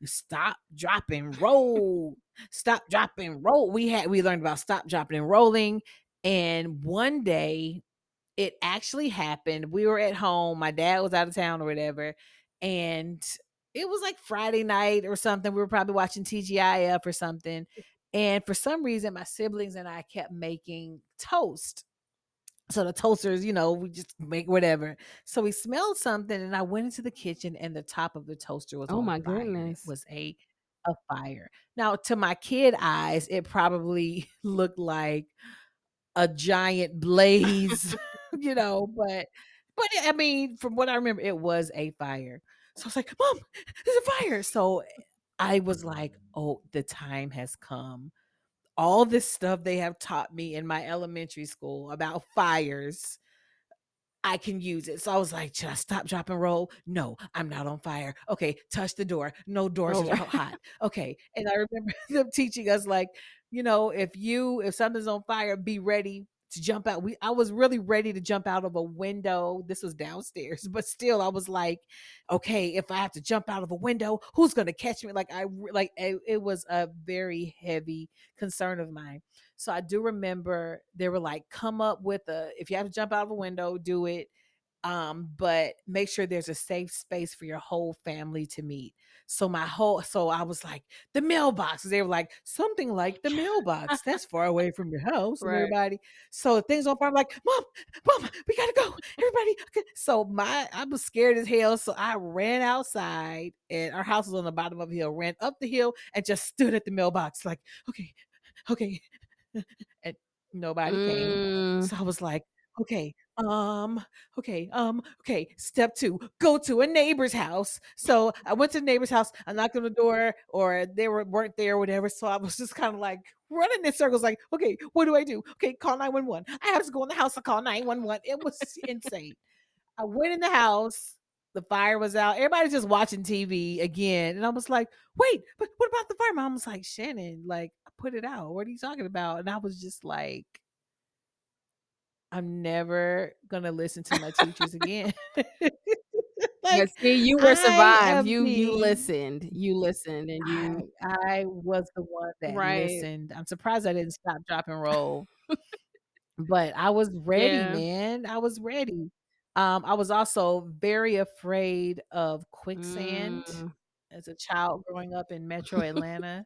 stop, drop, and roll, stop, drop, and roll. We had we learned about stop, dropping, and rolling. And one day it actually happened. We were at home. My dad was out of town or whatever. And it was like Friday night or something. We were probably watching TGIF or something. [LAUGHS] And for some reason, my siblings and I kept making toast. So the toasters, you know, we just make whatever. So we smelled something and I went into the kitchen and the top of the toaster was Oh my fire. It goodness. was a a fire. Now, to my kid eyes, it probably [LAUGHS] looked like a giant blaze, [LAUGHS] you know, but but I mean, from what I remember, it was a fire. So I was like, "Mom, there's a fire." So I was like, "Oh, the time has come." All this stuff they have taught me in my elementary school about fires I can use it. So I was like, should I stop, drop, and roll? No, I'm not on fire. Okay, touch the door. No doors Oh, are hot. Okay. And I remember [LAUGHS] them teaching us, like, you know, if you if something's on fire, be ready to jump out. We I was really ready to jump out of a window. This was downstairs, [LAUGHS] but still I was like, okay, if I have to jump out of a window, who's gonna catch me? Like I like it, it was a very heavy concern of mine. So I do remember they were like, come up with a if you have to jump out of a window, do it. Um, but make sure there's a safe space for your whole family to meet. So my whole so I was like, the mailbox. They were like, something like the mailbox. That's far away from your house right. everybody. So things on fire. I'm like, Mom, Mom, we gotta go. Everybody. So my I was scared as hell. So I ran outside and our house was on the bottom of a hill, ran up the hill and just stood at the mailbox, like, okay, okay, [LAUGHS] and nobody came. Mm. So I was like, okay, um, okay, um, okay. Step two, go to a neighbor's house. So I went to the neighbor's house. I knocked on the door, or they were weren't there, or whatever. So I was just kind of like running in circles, like, okay, what do I do? Okay, call nine one one. I have to go in the house to call nine one one. It was insane. I went in the house. The fire was out. Everybody's just watching TV again. And I was like, wait, but what about the fire? Mom was like, Shannon, like, put it out. What are you talking about? And I was just like, I'm never gonna listen to my teachers again. [LAUGHS] But like see, you were survived. You you listened. You listened and I you I was the one that right. listened. I'm surprised I didn't stop, drop, and roll. [LAUGHS] But I was ready, Yeah. man. I was ready. Um, I was also very afraid of quicksand Mm. as a child growing up in Metro [LAUGHS] Atlanta.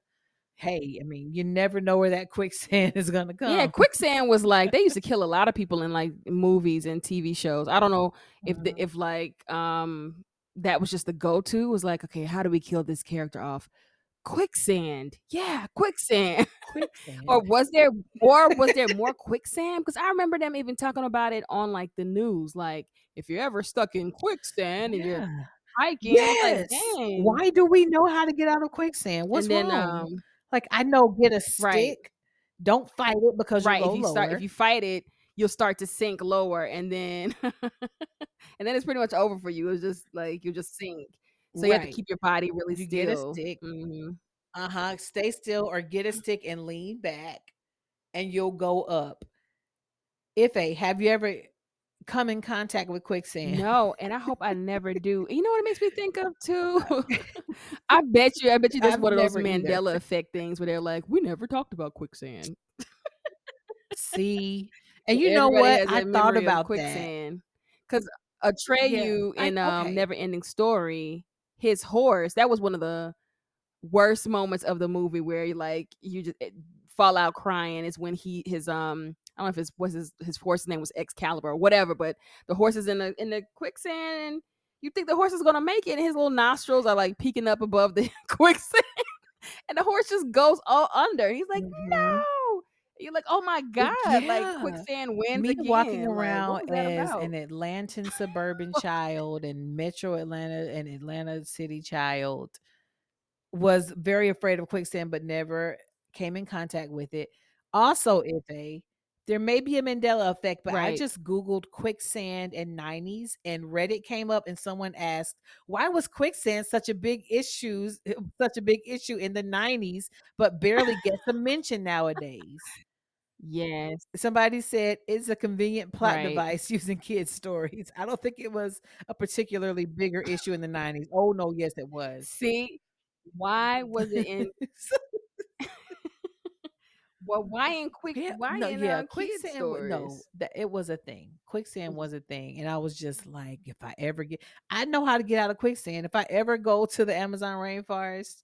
Hey, I mean, you never know where that [LAUGHS] quicksand is gonna come. Yeah, quicksand was like they used to kill a [LAUGHS] lot of people in like movies and TV shows. I don't know if the Mhm. if like um that was just the go-to was like, okay, how do we kill this character off? Quicksand. Yeah, quicksand. [LAUGHS] or was there or was there more quicksand? Because I remember them even talking about it on like the news. Like, if you're ever stuck in quicksand and you're Yeah. hiking, I was like, Yes. dang. Why do we know how to get out of quicksand? What's And then wrong? um Like, I know get a right. stick. Don't fight it because Right. go If you start if you fight it, you'll start to sink lower and then [LAUGHS] and then it's pretty much over for you. It's just like you just sink. So you have to keep your body really You get a still. stick. Mhm. Uh-huh. Stay still or get a stick and lean back and you'll go up. If a have you ever come in contact with quicksand? [LAUGHS] No, and I hope I never do. You know what it makes me think of too? [LAUGHS] I bet you, I bet you this is I've one of those never either. Mandela effect things where they're like, we never talked about quicksand. See? [LAUGHS] And you know what? I thought about quicksand. Because Yeah. Atreyu I in um okay. Never Ending Story, his horse. That was one of the worst moments of the movie where like you just it, fall out crying is when he his um I don't know if his was his his horse's name was Excalibur or whatever, but the horse is in the in the quicksand and you think the horse is gonna make it and his little nostrils are like peeking up above the [LAUGHS] quicksand and the horse just goes all under. He's like, Mhm. no. You're like, oh my god, like quicksand wins Me again. walking around that as about? an Atlantan [LAUGHS] suburban child and Metro Atlanta and Atlanta City child was very afraid of quicksand, but never came in contact with it. Also, if a there may be a Mandela effect, but I just Googled quicksand in 90s and Reddit came up and someone asked, why was quicksand such a big issue, [LAUGHS] such a big issue in the 90s, but barely gets a mention nowadays? Yes. Somebody said it's a convenient plot Right. device [LAUGHS] using kids' stories. I don't think it was a particularly bigger issue in the 90s. Oh no, yes, it was. See, why was it in [LAUGHS] well, why in quick why no, in yeah, kids quicksand. stories? No, that it was a thing. Quicksand Mhm. was a thing, and I was just like, if I ever get, I know how to get out of quicksand. If I ever go to the Amazon rainforest,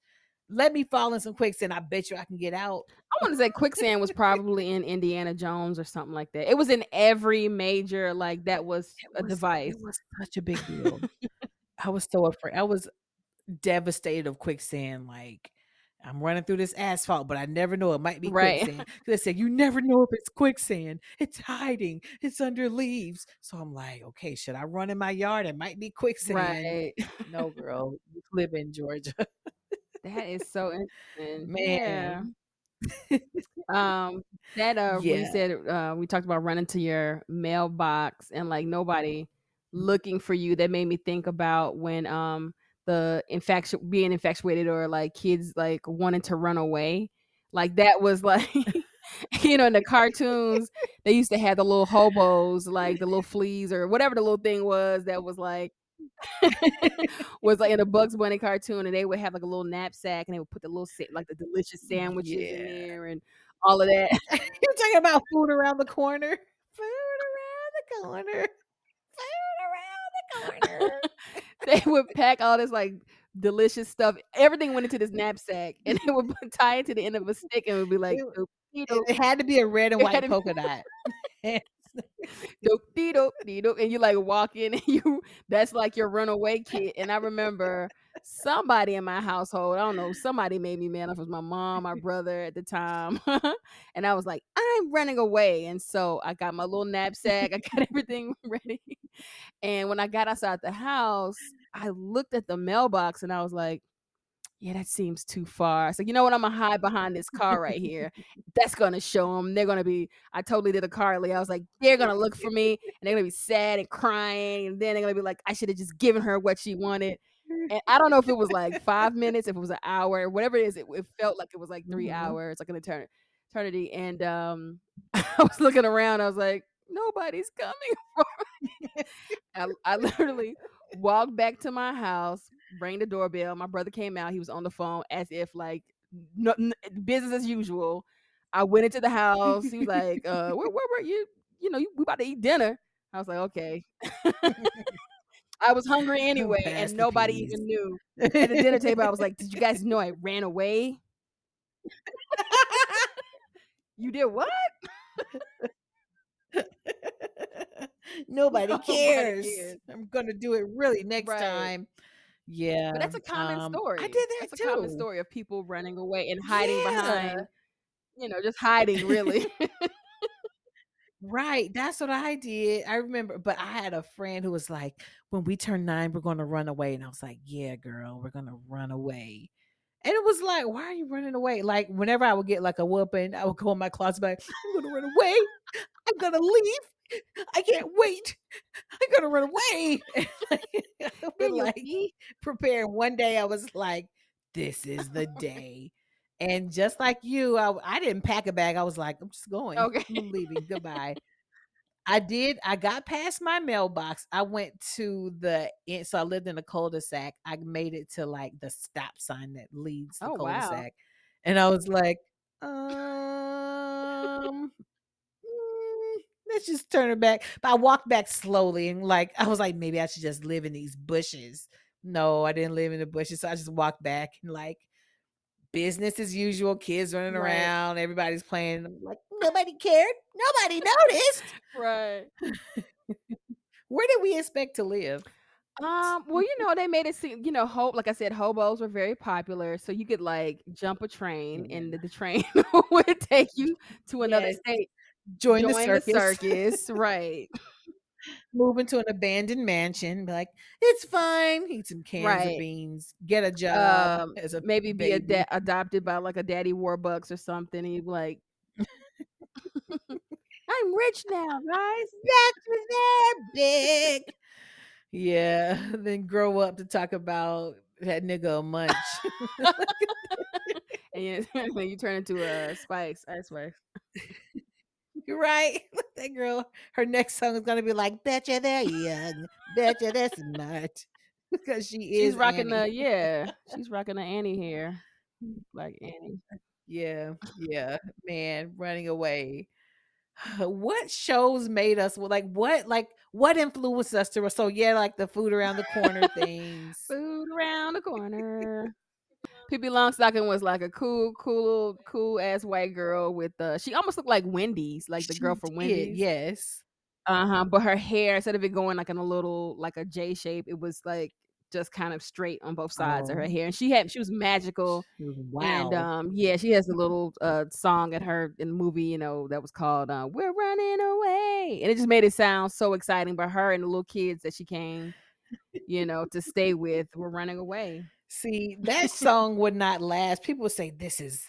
let me fall in some quicksand. I bet you I can get out. I want to say quicksand was probably in Indiana Jones or something like that. It was in every major like that was It a device. It was such a big deal. [LAUGHS] I was so afraid. I was devastated of quicksand. Like I'm running through this asphalt, but I never know it might be Right. quicksand. 'Cause They said you never know if it's quicksand. It's hiding. It's under leaves. So I'm like, okay, should I run in my yard? It might be quicksand. Right. No, girl, you live in Georgia, That is so interesting. [LAUGHS] man. Yeah. Um that [LAUGHS] uh when you Yeah. said uh we talked about running to your mailbox and like nobody looking for you that made me think about when um the infactu- being infatuated or like kids like wanting to run away like that was [LAUGHS] like you know in the cartoons they used to have the little hobos like the little fleas or whatever the little thing was that was like [LAUGHS] was like in a Bugs Bunny cartoon, and they would have like a little knapsack, and they would put the little like the delicious mm, sandwiches in Yeah. there and all of that. [LAUGHS] You're talking about food around the corner. Food around the corner. Food around the corner. [LAUGHS] they would pack all this like delicious stuff. Everything went into this [LAUGHS] knapsack, and they would tie it to the end of a stick, and it would be like. It- it, it had to be a red and white polka dot. [LAUGHS] doop, dee, doop, and you like walk in and [LAUGHS] you that's like your runaway kid. And I remember somebody in my household, I don't know, somebody made me mad. It was my mom, my brother at the time. [LAUGHS] and I was like, I'm running away. And so I got my little knapsack, I got [LAUGHS] everything ready. And when I got outside the house, I looked at the mailbox and I was like, yeah, that seems too far. So you know what? I'm gonna hide behind this car right here. That's gonna show them. They're gonna be. I totally did a Carly. I was like, they're gonna look for me, and they're gonna be sad and crying, and then they're gonna be like, I should have just given her what she wanted. And I don't know if it was like five minutes, if it was an hour, whatever it is. It, it felt like it was like 3 Mhm. hours, like an etern- eternity. And um, [LAUGHS] I was looking around. I was like, nobody's coming [LAUGHS] for me. [LAUGHS] I, I literally walked back to my house, rang the doorbell. My brother came out. He was on the phone as if like no, n- business as usual. I went into the house. He was like, uh, where, where were you? You know, you, we about to eat dinner. I was like, okay. [LAUGHS] I was hungry [LAUGHS] anyway, Pass and nobody peas. even knew. At the [LAUGHS] dinner table, I was like, did you guys know I ran away? You did what? Nobody Nobody cares. cares. I'm gonna do it really next Right. time. Yeah, But that's a common um, story. I did that That's too. a common story of people running away and hiding Yeah. behind, you know, just hiding really. [LAUGHS] Right, that's what I did. I remember, but I had a friend who was like, "When we turn nine, we're going to run away," and I was like, "Yeah, girl, we're going to run away." And it was like, "Why are you running away?" Like whenever I would get like a whooping, I would go in my closet, like, "I'm going to run away. I'm going to leave. I can't wait. I'm to run away." [LAUGHS] I would Then like preparing. One day, I was like, "This is the day." And just like you, I, I didn't pack a bag. I was like, I'm just going. Okay. I'm leaving. [LAUGHS] Goodbye. I did. I got past my mailbox. I went to the end. So I lived in a cul-de-sac. I made it to like the stop sign that leads to the Oh, cul-de-sac. And I was like, um, let's just turn it back. But I walked back slowly and like I was like, maybe I should just live in these bushes. No, I didn't live in the bushes. So I just walked back and like business as usual, kids running Right. around, everybody's playing. I'm like, nobody cared. Nobody noticed. Right. [LAUGHS] Where did we expect to live? Um, well, you know, they made it seem, you know, hope like I said, hobos were very popular. So you could like jump a train and the, the train [LAUGHS] would take you to another Yes. state. Join, the circus. the [LAUGHS] circus. right. Move into an abandoned mansion. Be like, it's fine. Eat some cans Right. of beans. Get a job Um, as a maybe be baby. ada- adopted by like a daddy warbucks or something. And you'd be like, [LAUGHS] I'm rich now, guys. That's that big. Yeah. Then grow up to talk about that nigga a munch. [LAUGHS] And you, then you turn into a Spice, Ice Spice. You're [LAUGHS] right. [LAUGHS] That girl, her next song is gonna be like, "Betcha they're young, betcha they're smart," [LAUGHS] because she is. She's rocking Annie. the yeah. She's rocking the Annie hair, like Annie. Yeah, yeah, man, running away. [SIGHS] What shows made us like what like what influenced us to so yeah, like the food around the corner things. Food around the corner. Pippi Longstocking was like a cool, cool, cool ass white girl with uh she almost looked like Wendy's, like the girl from did, Wendy's. Yes. Uh-huh. But her hair, instead of it going like in a little like a J shape, it was like just kind of straight on both sides of her Oh. hair. And she had she was magical. Wow. And um yeah, she has a little uh song at her in the movie, you know, that was called uh, We're Running Away. And it just made it sound so exciting. But her and the little kids that she came, you know, to stay with were running away. See, that [LAUGHS] song would not last. People would say this is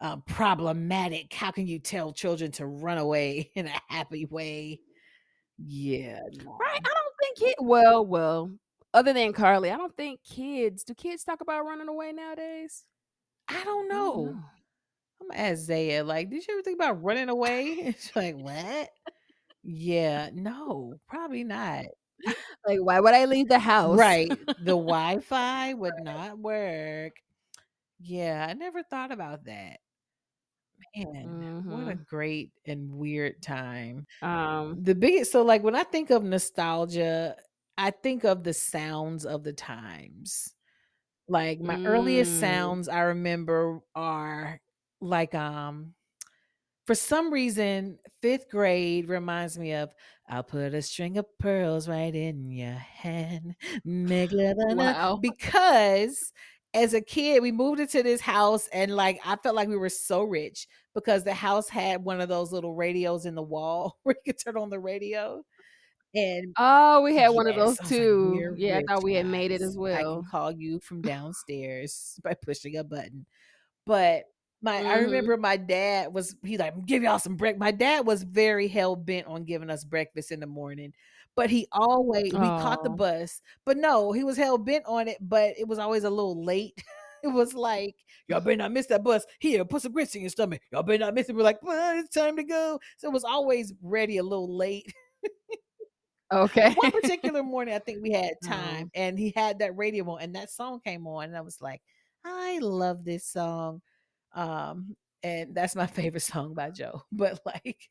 um, problematic. How can you tell children to run away [LAUGHS] in a happy way? Yeah, no. Right? I don't think it well, well, other than Carly, I don't think kids do kids talk about running away nowadays? I don't know. I'm gonna like, did you ever think about running away? [LAUGHS] She's like, what? Yeah, no, probably not. Like, why would I leave the house? Right. The Wi-Fi [LAUGHS] would not work. Yeah, I never thought about that. Man, what a Mhm. great and weird time. Um, The biggest so like when I think of nostalgia, I think of the sounds of the times. Like my earliest Mm. sounds I remember are like um for some reason, fifth grade reminds me of I'll put a string of pearls right in your hand. Make love [LAUGHS] Wow. because as a kid, we moved into this house and like I felt like we were so rich because the house had one of those little radios in the wall [LAUGHS] where you could turn on the radio. And Oh, we had one of those I was like, too. Yeah, I thought we had made it as I well. can call you from downstairs by pushing a button. But my I Mhm. remember my dad was he like give y'all some break. My dad was very hell bent on giving us breakfast in the morning, but he always we caught the bus. But no, he was hell bent on it, but it was always a little late. [LAUGHS] it was like y'all better not miss that bus. Here, put some grits in your stomach. Y'all better not miss it. We're like, well, it's time to go. So it was always ready a little late. Okay. one [LAUGHS] particular morning, I think we had Oh. time, and he had that radio on, and that song came on, and I was like, I love this song. Um, and that's my [LAUGHS] favorite song by Joe. [LAUGHS] But like,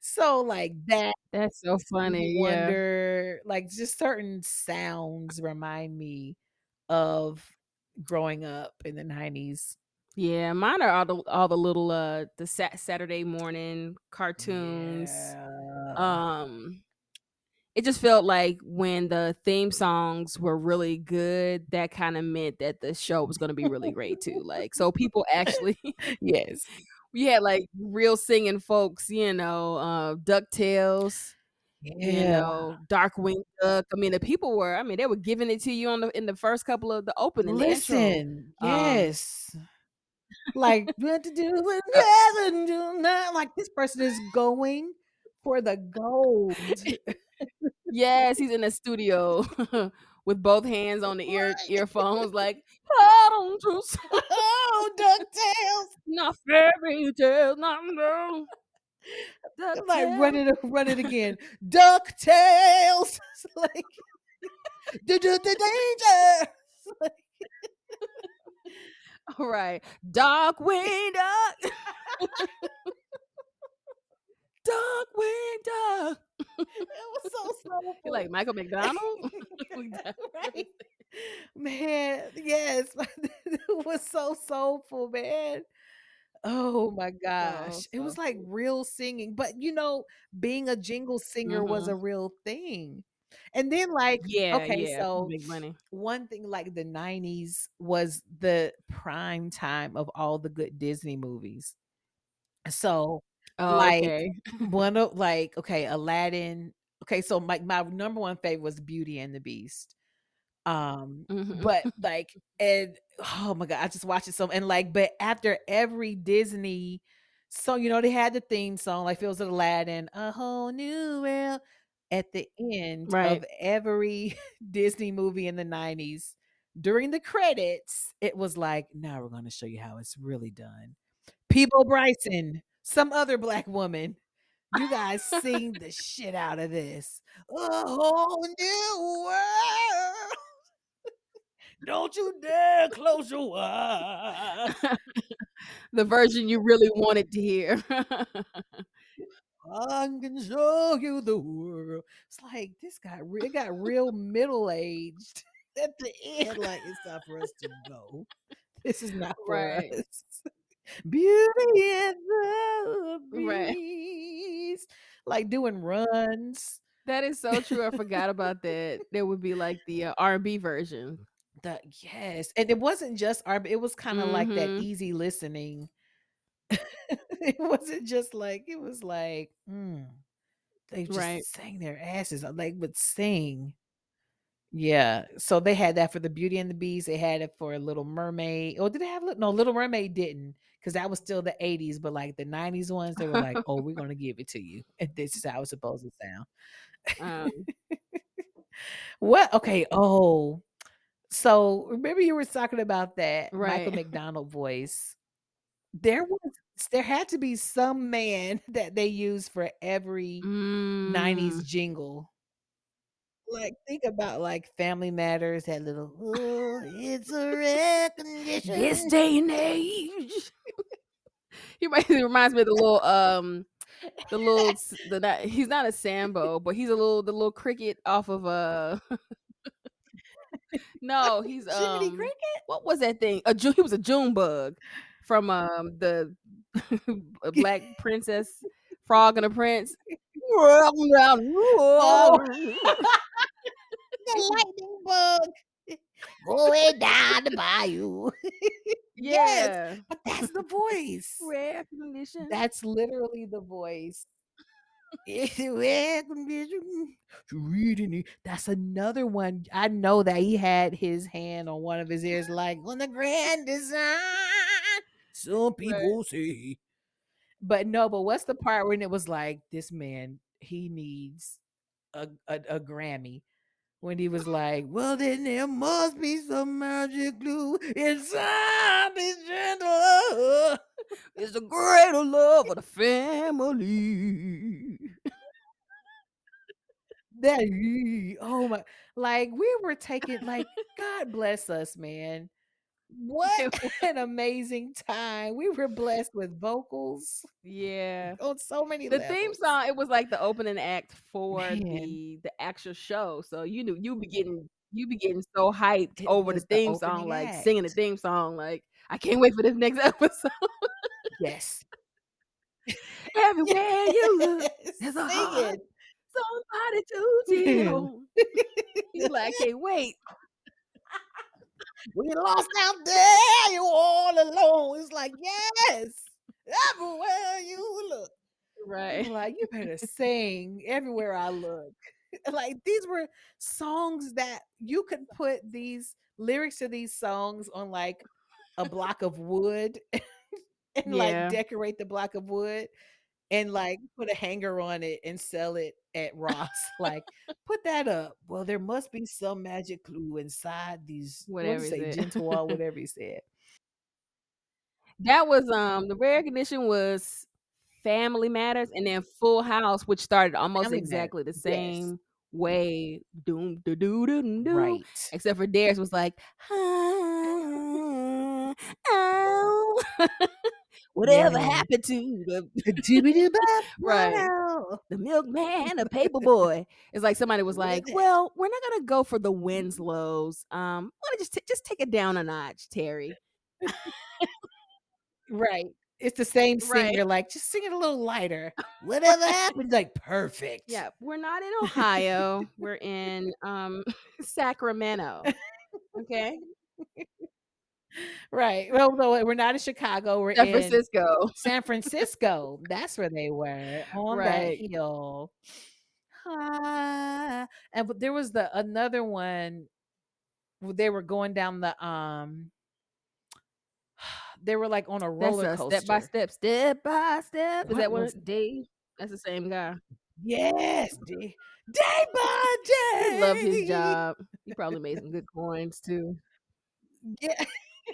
so like that That's so funny. Yeah. wonder, like just certain sounds remind me of growing up in the nineties. Yeah, mine are all the all the little uh the sat- Saturday morning cartoons. Yeah. Um it just felt like when the theme songs were really good, that kind of meant that the show was going to be really great too. Like so people actually [LAUGHS] yes. we had like real singing folks, you know, uh DuckTales, you Yeah. know, Darkwing Duck. I mean, the people were I mean, they were giving it to you on the in the first couple of the opening the. Listen, Um, yes. like what to do with Uh, nothing, do not like this person is going for the gold. [LAUGHS] Yes, he's in the studio [LAUGHS] with both hands on the ear earphones, [LAUGHS] like I don't just [LAUGHS] oh, DuckTales. not fairy tales, not no. I'm like run it run it again. DuckTales. Like the danger. Like, All right, Darkwing Duck, Darkwing [LAUGHS] Duck. it was so so You like Michael McDonald? [LAUGHS] [LAUGHS] right. Man, yes, it was so soulful, man. Oh my So, gosh. It so was like real singing, but, you know, being a jingle singer was mm-hmm. a real thing. And then, like Yeah, okay, yeah, so big money. one thing, like, the '90s was the prime time of all the good Disney movies. So, Oh, like, okay. one [LAUGHS] of like, okay, Aladdin okay, so my my number 1 favorite was Beauty and the Beast. Um, Mhm. but, [LAUGHS] like and oh my god, I just watched it so and, like but after every Disney song, you know, they had the theme song, like, it was Aladdin, "A whole new world." At the end Right. of every [LAUGHS] Disney movie in the '90s, during the credits, it was like, "Now we're gonna show you how it's really done. Peabo Bryson, some other Black woman, you guys sing the shit out of this. A whole new world. [LAUGHS] Don't you dare close your eyes." [LAUGHS] The version you really wanted to hear. "I can show you the world." It's like, this got rea it got real middle-aged [LAUGHS] at the end, like, "It's time for us to go. This is not for Right. us." Beauty and the Right. Beast, like, doing runs. That is so true, I forgot about that. There would be, like, the, uh, R&B version. The yes, and it wasn't just R&B. it was kinda like that Mhm. easy listening. [LAUGHS] It wasn't just like it was like, mm, they Right. just sang their asses off, they would sing. Yeah, so they had that for the Beauty and the Beast, they had it for a Little Mermaid or did they have no, Little Mermaid Didn't because that was still the '80s, but, like, the '90s ones, they were like, [LAUGHS] "Oh, we're gonna give it to you, and this is how it's supposed to sound." Um [LAUGHS] What okay, oh, so remember you were talking about that Michael [LAUGHS] McDonald voice. There was there had to be some man that they used for every '90s Mm. jingle. Like, think about, like, Family Matters had little, "Ooh, it's a rare This day and age. He remi reminds me of the little, um, the little the that he's not a Sambo, but he's a little the little cricket off of, uh [LAUGHS] No, he's, Jiminy um, Cricket? what was that thing? A Ju he was a June bug from, um, the [LAUGHS] A Black Princess, Frog and the Prince. "Welcome down New Oh. Orleans." The lightning bug. [LAUGHS] Going down the bayou. [LAUGHS] Yes, Yeah. but that's the voice. Rare condition. That's literally the voice. Rare condition to read any that's another one, I know that he had his hand on one of his ears, like, "On the grand design, some Right. people say." But no, but what's the part when it was like, "This man, he needs a a a Grammy." When he was like, "Well, then there must be some magic glue inside this gentle" "It's the greater love of the family." That oh my like, we were taking like, God bless us, man. What [LAUGHS] [LAUGHS] an amazing time. We were blessed with vocals Yeah. on so many The theme song, it was like the opening act for Man. the the actual show, so you knew you'd be getting you be getting so hyped It over the was the theme song, opening like, singing the theme song, like, "I can't wait for this next [LAUGHS] episode." Yes. "Everywhere you look, Yes, there's a heart, somebody to cheer on." You be like, "I can't wait." "We lost out there, you all alone." It's like, "Yes, everywhere you look." Right. be like, "You better sing everywhere I look." [LAUGHS] Like, these were songs that you could put these lyrics to these songs on, like, a block of wood [LAUGHS] and, like, decorate the block of wood and, like, put a hanger on it and sell it at Ross, [LAUGHS] like, "Put that up. Well, there must be some magic clue inside these" Whatever he is say? Gentle or [LAUGHS] whatever he said. That was, um the rare condition was Family Matters and then Full House, which started almost Family Matters, exactly the yes. same way, doom do do do do Right. except for theirs was like, "Oh." [LAUGHS] Whatever Yeah. happened to the Right. Wow. the milkman, a paper boy. It's like somebody was like, [LAUGHS] "Well, we're not gonna go for the Winslows. Um, want to just t- just take it down a notch, Terry." Right. It's the same Right. singer, like, just sing it a little lighter. Whatever [LAUGHS] happens, like, perfect. Yeah, we're not in [LAUGHS] Ohio. we're in um Sacramento. Okay, Right. Well, no, we're not in Chicago. We're in San Francisco. San Francisco. That's where they were on Right. that hill. Ah, and but there was the another one. They were going down the um. [SIGHS] They were like on a roller a coaster. step by step, step by step. Is that what was- it- Dave? That's the same guy. Yes, day, day by day. He loved his job. He probably made some good coins too. [LAUGHS] Yeah.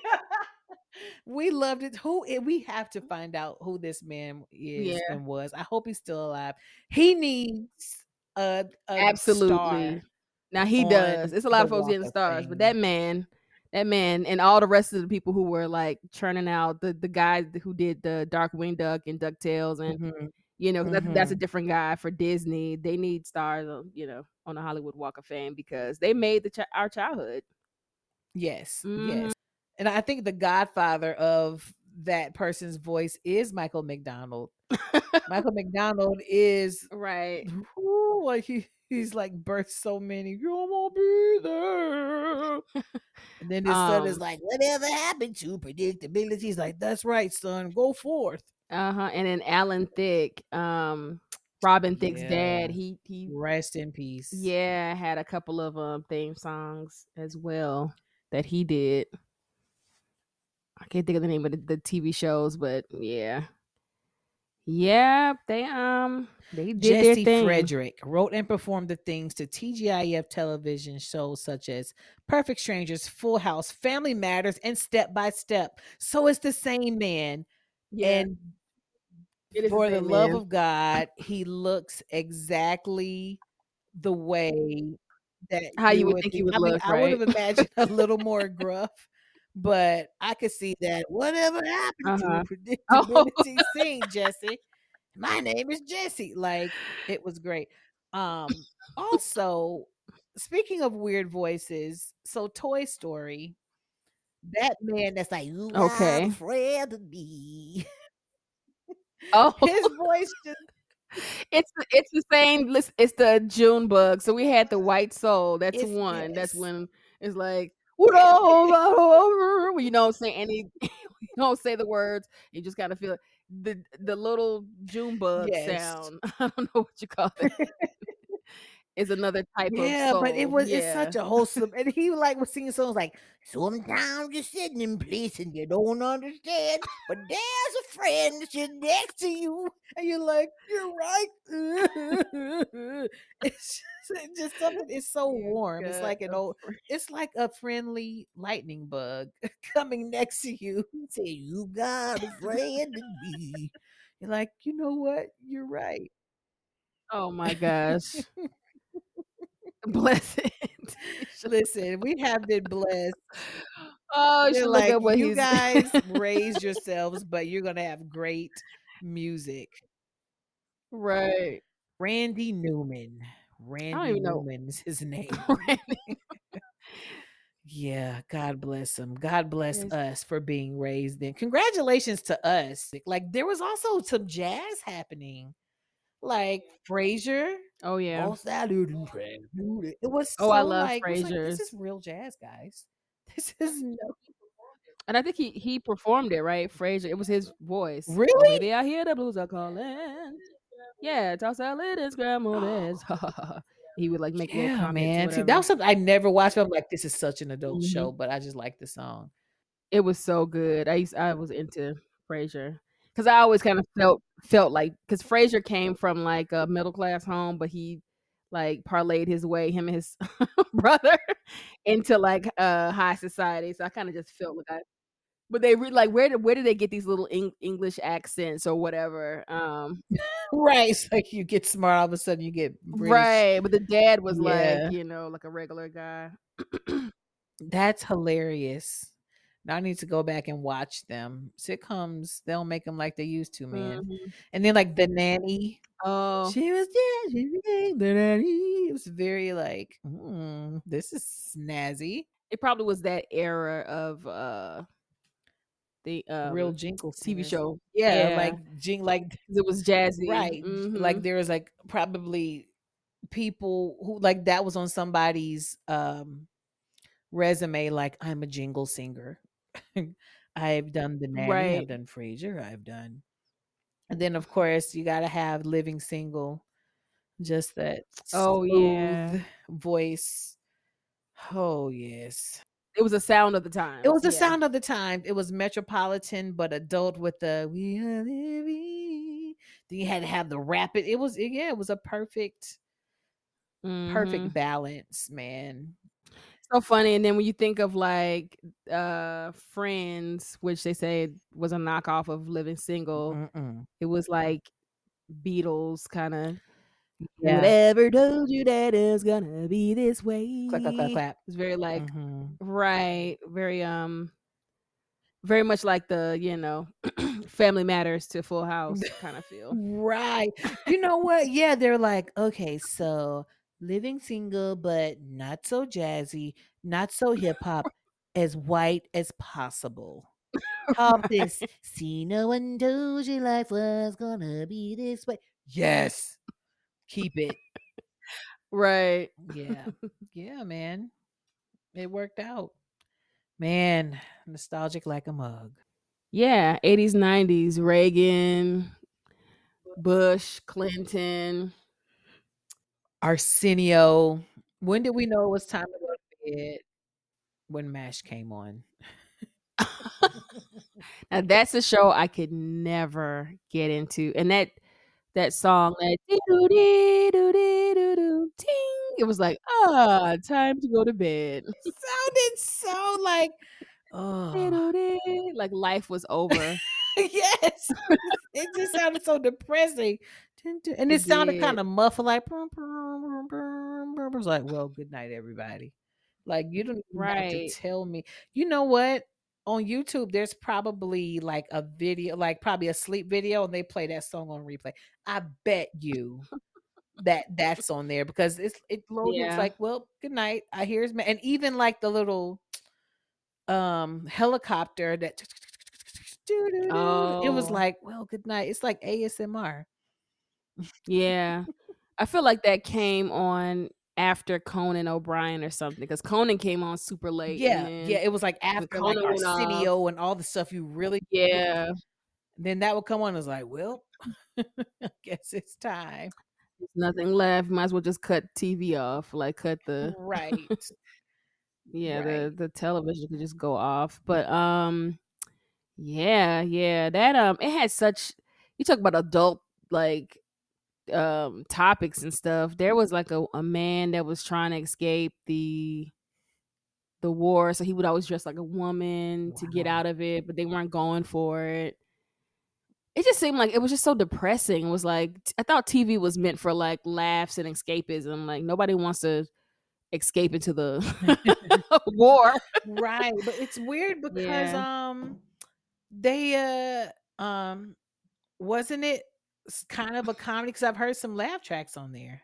[LAUGHS] we loved it. Who eh, we have to find out who this man is Yeah. and was. I hope he's still alive. He needs a, a Absolutely. star. Now he does. It's a lot of folks getting stars, but that man, that man, and all the rest of the people who were like churning out the the guys who did the Darkwing Duck and Ducktales, and Mhm. you know 'cause that's, that's a Mhm. different guy for Disney. They need stars, on, you know, on the Hollywood Walk of Fame because they made the chi- our childhood. Yes, Mhm. yes. And I think the godfather of that person's voice is Michael McDonald. Michael [LAUGHS] McDonald is Right. [LAUGHS] Ooh, like he he's like birthed so many. You won't be there. [LAUGHS] and then his son is Um, like, whatever happened to predictability? He's like, that's right, son. Go forth. Uh huh. And then Alan Thicke, um, Robin Thicke's Yeah. dad. He he Rest in peace. yeah had a couple of um theme songs as well that he did. I can't think of the name of the, the TV shows, but yeah, yeah, they um they did Jesse. Frederick wrote and performed the things to TGIF television shows such as Perfect Strangers, Full House, Family Matters, and Step by Step. So it's the same man. Yeah, And for the same love man. of God, he looks exactly the way that How you would think he would I mean, look, I would have imagined a little more [LAUGHS] gruff, but I could see that. Whatever happened Uh-huh. to [LAUGHS] Oh. predictability? Sing, Jesse. My name is Jesse. Like it was great. Um, also, speaking of weird voices, so Toy Story, that man that's like, you Okay. afraid of me. Oh, [LAUGHS] His voice just it's the- it's the same. It's the June bug. So we had the White Soul. That's It's- one. That's when it's like. "What all over?" You don't say any. [LAUGHS] you don't say the words. You just of feel it. the the little June bug Yes. sound. [LAUGHS] I don't know what you call it. [LAUGHS] is another type of Yeah, but it was yeah. it's such a wholesome and he like was singing songs like sometimes you're sitting in place and you don't understand, but there's a friend sitting next to you, and you're like, you're right. [LAUGHS] it's just, it's just something it's so [LAUGHS] warm. It's like an old it's like a friendly lightning bug [LAUGHS] coming next to you. Say, you got a friend in me. You're like, you know what? You're right. Oh my gosh. [LAUGHS] Bless it. [LAUGHS] Listen, we have been blessed. Oh, They're like, what you he's [LAUGHS] guys raise yourselves, but you're gonna have great music. right. Randy Newman. Randy even know. Newman is his name. Yeah, God bless him. God bless Yes. us for being raised in. Congratulations to us. Like there was also some jazz happening. Like Frasier. Oh yeah. Oh, salute and transmute it. Was Oh, I love like, was like, this is real jazz, guys. [LAUGHS] This is no And I think he he performed it right, Frasier. It was his voice. Oh, Really? I hear the blues are calling. Yeah, toss out little grandmothers. he would like make Yeah, man. See, that was something I never watched. But I'm like, this is such an adult Mhm. show, but I just like the song. it was so good. I used I was into Frasier because I always kind of felt felt like because Frasier came from like a middle class home, but he like parlayed his way him and his [LAUGHS] brother into like uh high society. So I kind of just felt like I. But they really like where did where did they get these little Eng- English accents or whatever? Um, [LAUGHS] Right. It's like you get smart, all of a sudden you get British. right. But the dad was Yeah. like you know like a regular guy. That's hilarious. I need to go back and watch them. Sitcoms, they don't make them like they used to, man. Mhm. And then like the nanny. Oh. She was yeah, she was the nanny. It was very like, mm, this is snazzy. It probably was that era of uh the um Real jingle TV show. Yeah, Yeah. like jing like it was jazzy. right. Like Mhm. there was like probably people who like that was on somebody's um resume like I'm a jingle singer. [LAUGHS] I've done the nanny, Right. I've done Frasier, I've done and then of course you gotta have living single. Just that Oh, yeah. voice. Oh yes. It was a sound of the time. It was a yeah. sound of the time. It was metropolitan, but adult with the we are living. Then you had to have the rapid. It was yeah, it was a perfect, perfect Mhm. balance, man. So funny. And then when you think of like uh Friends, which they say was a knockoff of Living Single, Mm-mm. it was like Beatles kind of Yeah. whatever told you that it's gonna be this way. Clap, clap, clap, clap. It's very like Mhm. right, very um very much like the, you know, [CLEARS THROAT] Family Matters to Full House [LAUGHS] kind of feel. Right. You know what? Yeah, they're like, okay, so living single, but not so jazzy, not so [LAUGHS] hip hop, as white as possible. How [LAUGHS] about this? See, no one told you life was gonna be this way. Yes. Keep it. Right. Yeah. [LAUGHS] Yeah, man. It worked out. Man, nostalgic like a mug. Yeah, 80s, 90s, Reagan, Bush, Clinton. Arsenio. When did we know it was time to go to bed? When MASH came on. [LAUGHS] Now that's a show I could never get into. And that that song that it was like, ah, time to go to bed. It sounded so like, oh, Like life was over. [LAUGHS] yes. It just sounded so depressing. And It it sounded kind of muffled, like, "Brum, brum, brum, brum." Was like, well, good night, everybody. Like, you don't even have to tell me. You know what? On YouTube, there's probably like a video, like probably a sleep video, and they play that song on replay. I bet you that that's on there because it's it loaded. It's Yeah. like, well, good night. I hear his ma- and even like the little um helicopter that oh. it was like, well, good night. It's like ASMR. Yeah. I feel like that came on after Conan O'Brien or something because Conan came on super late. Yeah, yeah. It was like after Conan off, Arsenio and all the stuff you really yeah, then that would come on. It's like, well, I [LAUGHS] guess it's time. there's nothing left. Might as well just cut TV off. Like cut the Right. [LAUGHS] yeah, Right. the the television could just go off. But um yeah, yeah. That um it had such you talk about adult like um topics and stuff. There was like a, a man that was trying to escape the the war, so he would always dress like a woman to get out of it, but they weren't going for it. It just seemed like it was just so depressing. It was like I thought TV was meant for like laughs and escapism. Like nobody wants to escape into the [LAUGHS] [LAUGHS] war. right. But it's weird because Yeah. um they uh um wasn't it s- kind of a comedy because I've heard some laugh tracks on there.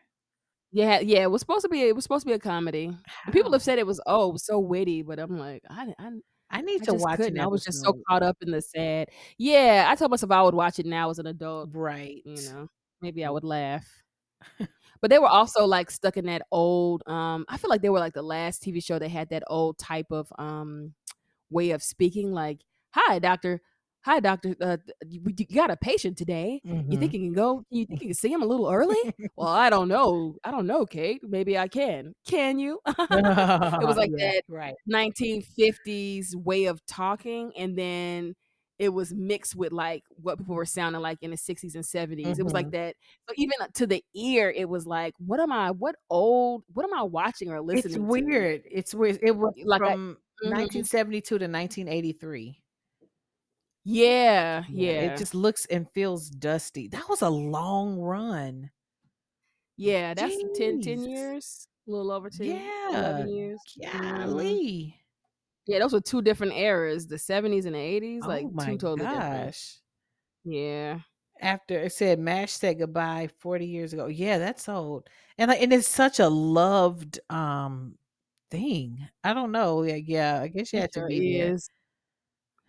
Yeah, yeah, it was supposed to be it was supposed to be a comedy. People have said it was oh, it was so witty, but I'm like, I I, I need I to watch couldn't. an I was just so caught up in the sad. Yeah, I told myself I would watch it now as an adult. Right. You know, maybe I would laugh. [LAUGHS] But they were also like stuck in that old. Um, I feel like they were like the last TV show that had that old type of um way of speaking. Like, hi, doctor. Hi, doctor. Uh, you, you got a patient today. You Mhm. think you can go? You think you can see him a little early? [LAUGHS] well, I don't know. I don't know, Kate. Maybe I can. Can you? [LAUGHS] it was [LAUGHS] like yeah, that right. 1950s way of talking, and then it was mixed with like what people were sounding like in the 60s and 70s. It was like Mhm. that. So even to the ear, it was like, what am I? What old? What am I watching or listening to? It's weird. It's weird. It was Like I, from Mhm. 1972 to 1983. Yeah, Yeah, yeah, it just looks and feels dusty. That was a long run. yeah. That's 10, 10 years, a little over 10, Yeah. 11 years. Mhm. Golly. Yeah, those were 2 different eras, the '70s and the '80s, like, Oh 2 my totally different. Yeah. After it said MASH said goodbye 40 years ago. Yeah, that's old. And, like and it's such a loved, um, thing. I don't know, like, yeah, I guess you had to be there. is.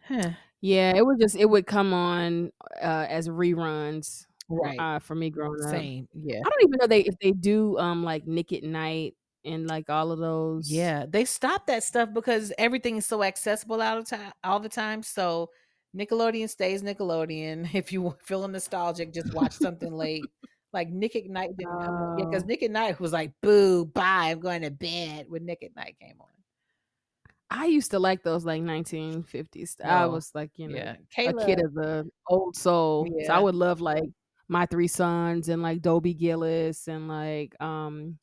Huh. Yeah, it would just it would come on, uh, as reruns, Right. uh, for me growing up. Same, yeah. I don't even know they if they do, um, like, Nick at Nite and, like, all of those Yeah, they stopped that stuff because everything is so accessible all the time all the time, so Nickelodeon stays Nickelodeon. [LAUGHS] If you feeling nostalgic, just watch something late. Like, Nick at didn't come on yeah, Oh. Nick at Nite was like, "Boo, bye, I'm going to bed," when Nick at Nite came on. I used to like those, like, 1950s I Oh, was, like, you know, yeah. a kid of the old soul, so I would love, like, My 3 Sons and, like, Dobie Gillis and, like, um,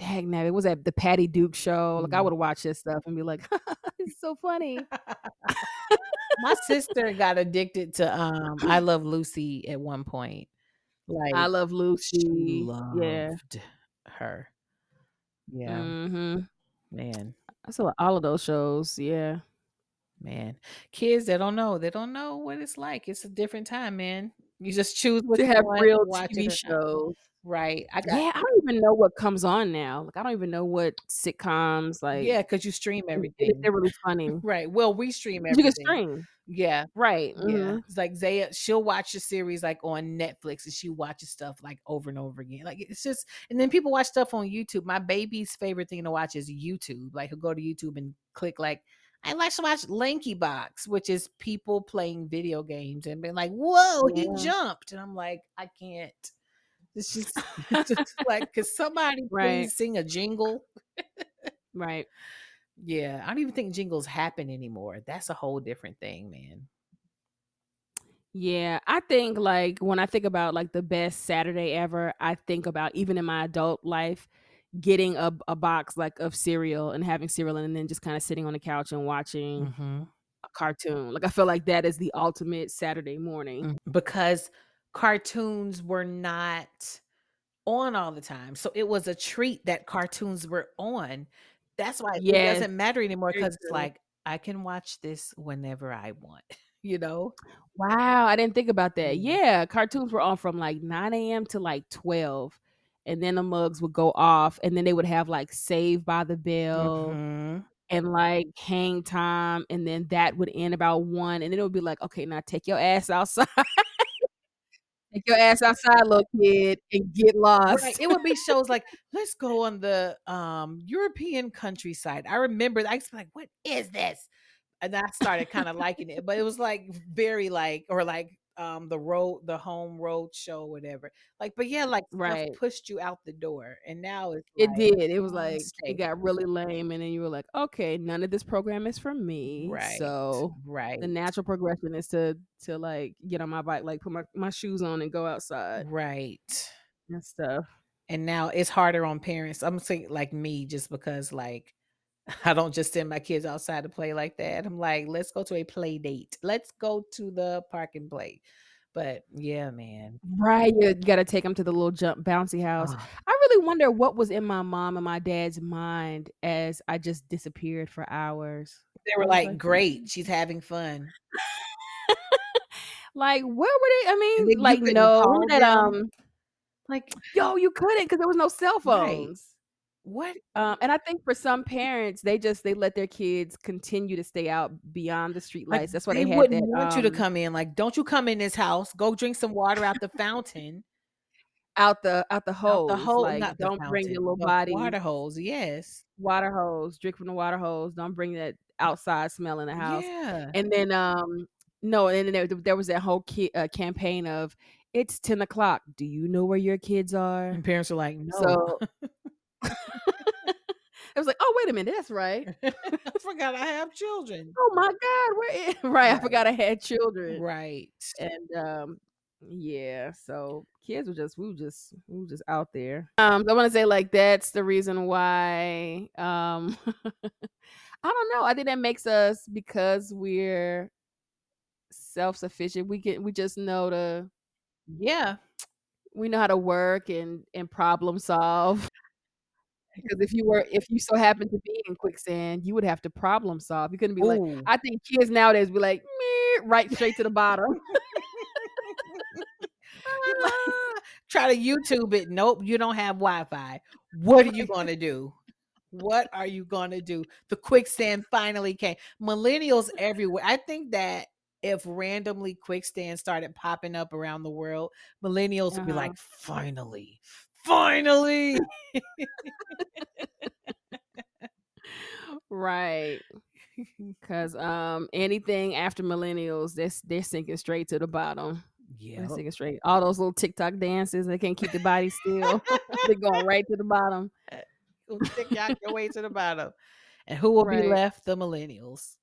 dangnabbit, what was at The Patty Duke Show? Like, I Mm. would watch this stuff and be like, [LAUGHS] "It's so funny." [LAUGHS] My sister got addicted to, um, I [LAUGHS] Love Lucy at one point. Like I Love Lucy, yeah. loved her. Yeah. Mhm. Man. I saw all of those shows, yeah. Man. Kids, they don't know, they don't know what it's like, it's a different time, man. You just choose what To you have want, real watch TV shows. Right, I got Yeah, I don't even know what comes on now, like, I don't even know what sitcoms, like Yeah, because you stream everything. they're really funny. [LAUGHS] Right, well, we stream everything. You can stream. Yeah. Right, Yeah, mhm. it's like Zaya she'll watch a series, like, on Netflix, and she watches stuff, like, over and over again, like, it's just and then people watch stuff on YouTube. My baby's favorite thing to watch is YouTube, like, he'll go to YouTube and click, like, "I like to watch LankyBox," which is people playing video games and being like, "Whoa, he jumped," and I'm like, "I can't." It's just [LAUGHS] it's just [LAUGHS] like, "Could somebody Right. please sing a jingle?" Right. Yeah, I don't even think jingles happen anymore. That's a whole different thing, man. Yeah, I think, like, when I think about, like, the best Saturday ever, I think about, even in my adult life, getting a a box, like, of cereal and having cereal and then just kinda sitting on the couch and watching Mhm. a cartoon. Like, I feel like that is the ultimate Saturday morning. Mm, because cartoons were not on all the time, so it was a treat that cartoons were on. That's why it doesn't matter anymore because it's like, I can watch this whenever I want, [LAUGHS] you know? Wow, I didn't think about that. Mm. Yeah, cartoons were on from, like, 9 AM to, like, 12, and then the mugs would go off, and then they would have, like, Saved by the Bell Mhm. and, like, Hang Time, and then that would end about 1, and then it would be like, "Okay, now take your ass outside. [LAUGHS] Take your ass outside, little kid, and get Right, lost." it would be shows like, "Let's go on the, um, European countryside." I remember I was like, "What is this?" And I started kinda liking it, but it was, like, very, like or, like, um, the road the home road show, whatever. Like, but yeah, like, Right. pushed you out the door, and now it's It like, did, it was "Mm, like it got really lame, and then you were like, "Okay, none of this program is for me." Right, So, right. the natural progression is to to, like, get on my bike, like, put my my shoes on and go outside Right. and stuff. And now it's harder on parents. Imma say, like, me just because, like, [LAUGHS] I don't just send my kids outside to play like that. I'm like, "Let's go to a play date. Let's go to the park and play." But, yeah, man. Right, you gotta take them to the little jump bouncy house. Ugh. I really wonder what was in my mom and my dad's mind as I just disappeared for hours. They were like, like, "Great, she's having fun." [LAUGHS] Like, where were they I mean, like, no, that, um Like Yo, you couldn't because there was no cell Right. What? Um, and I think for some parents, they just they let their kids continue to stay out beyond the Like, streetlights. That's why they they had wouldn't that, want you to um come in, like, "Don't you come in this house. Go drink some water out the fountain." Out the out the Out the hose, hole like, not the don't bring your little body water hose, yes. water hose, drink from the water hose, don't bring that outside smell in the house. Yeah. And then, um no, and then there there was that whole ki uh, campaign of, "It's 10 o'clock. Do you know where your kids are?" And parents are like, "No." So [LAUGHS] [LAUGHS] It was like, "Oh, wait a minute, that's right." [LAUGHS] I forgot I have children. "Oh my god, where i" [LAUGHS] Right, I forgot I had children. Right. And, um, yeah, so kids were just we were just we were just out there. Um, I wanna say, like, that's the reason why, um I don't know, I think that makes us because we're self-sufficient, we get we just know to Yeah. we know how to work and and problem solve. Because if you were if you so happened to be in quicksand, you would have to problem solve. You couldn't be like I think kids nowadays be like, right straight to the bottom. [LAUGHS] [LAUGHS] Try to YouTube it. Nope, you don't have Wi-Fi. What are you gonna do? What are you gonna do? The quicksand finally came. Millennials everywhere. I think that if randomly quicksand started popping up around the world, millennials would be Uh-huh. like, finally, finally. Right. Cause um anything after millennials, they're they're sinking straight to the bottom. Yeah. They're sinking straight. All those little TikTok dances, they can't keep the body still. [LAUGHS] they're going right to the bottom. Stick out your way to the bottom. And who will be left? The millennials.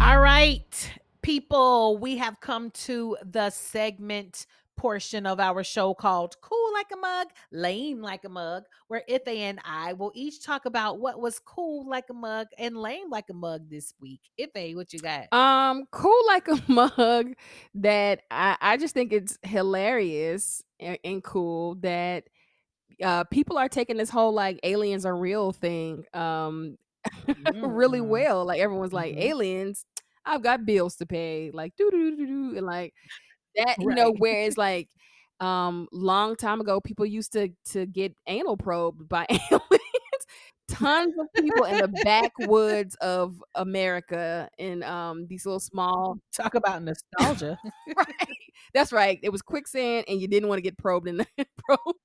All right, people, we have come to the segment portion of our show called Cool Like a Mug, Lame Like a Mug, where Ife and I will each talk about what was cool like a mug and lame like a mug this week. Ife, what you got? Um, cool like a [LAUGHS] mug that I, I just think it's hilarious and, and cool that uh people are taking this whole like aliens are real thing um [LAUGHS] really Mm. well. Like everyone's like Mhm. aliens, I've got bills to pay, like do do do do and like that, you know, whereas like um long time ago people used to to get anal probed by [LAUGHS] aliens. Tons of people in the backwoods of America in um these little small Talk about nostalgia. [LAUGHS] right. That's right. It was quicksand and you didn't want to get probed in the probe.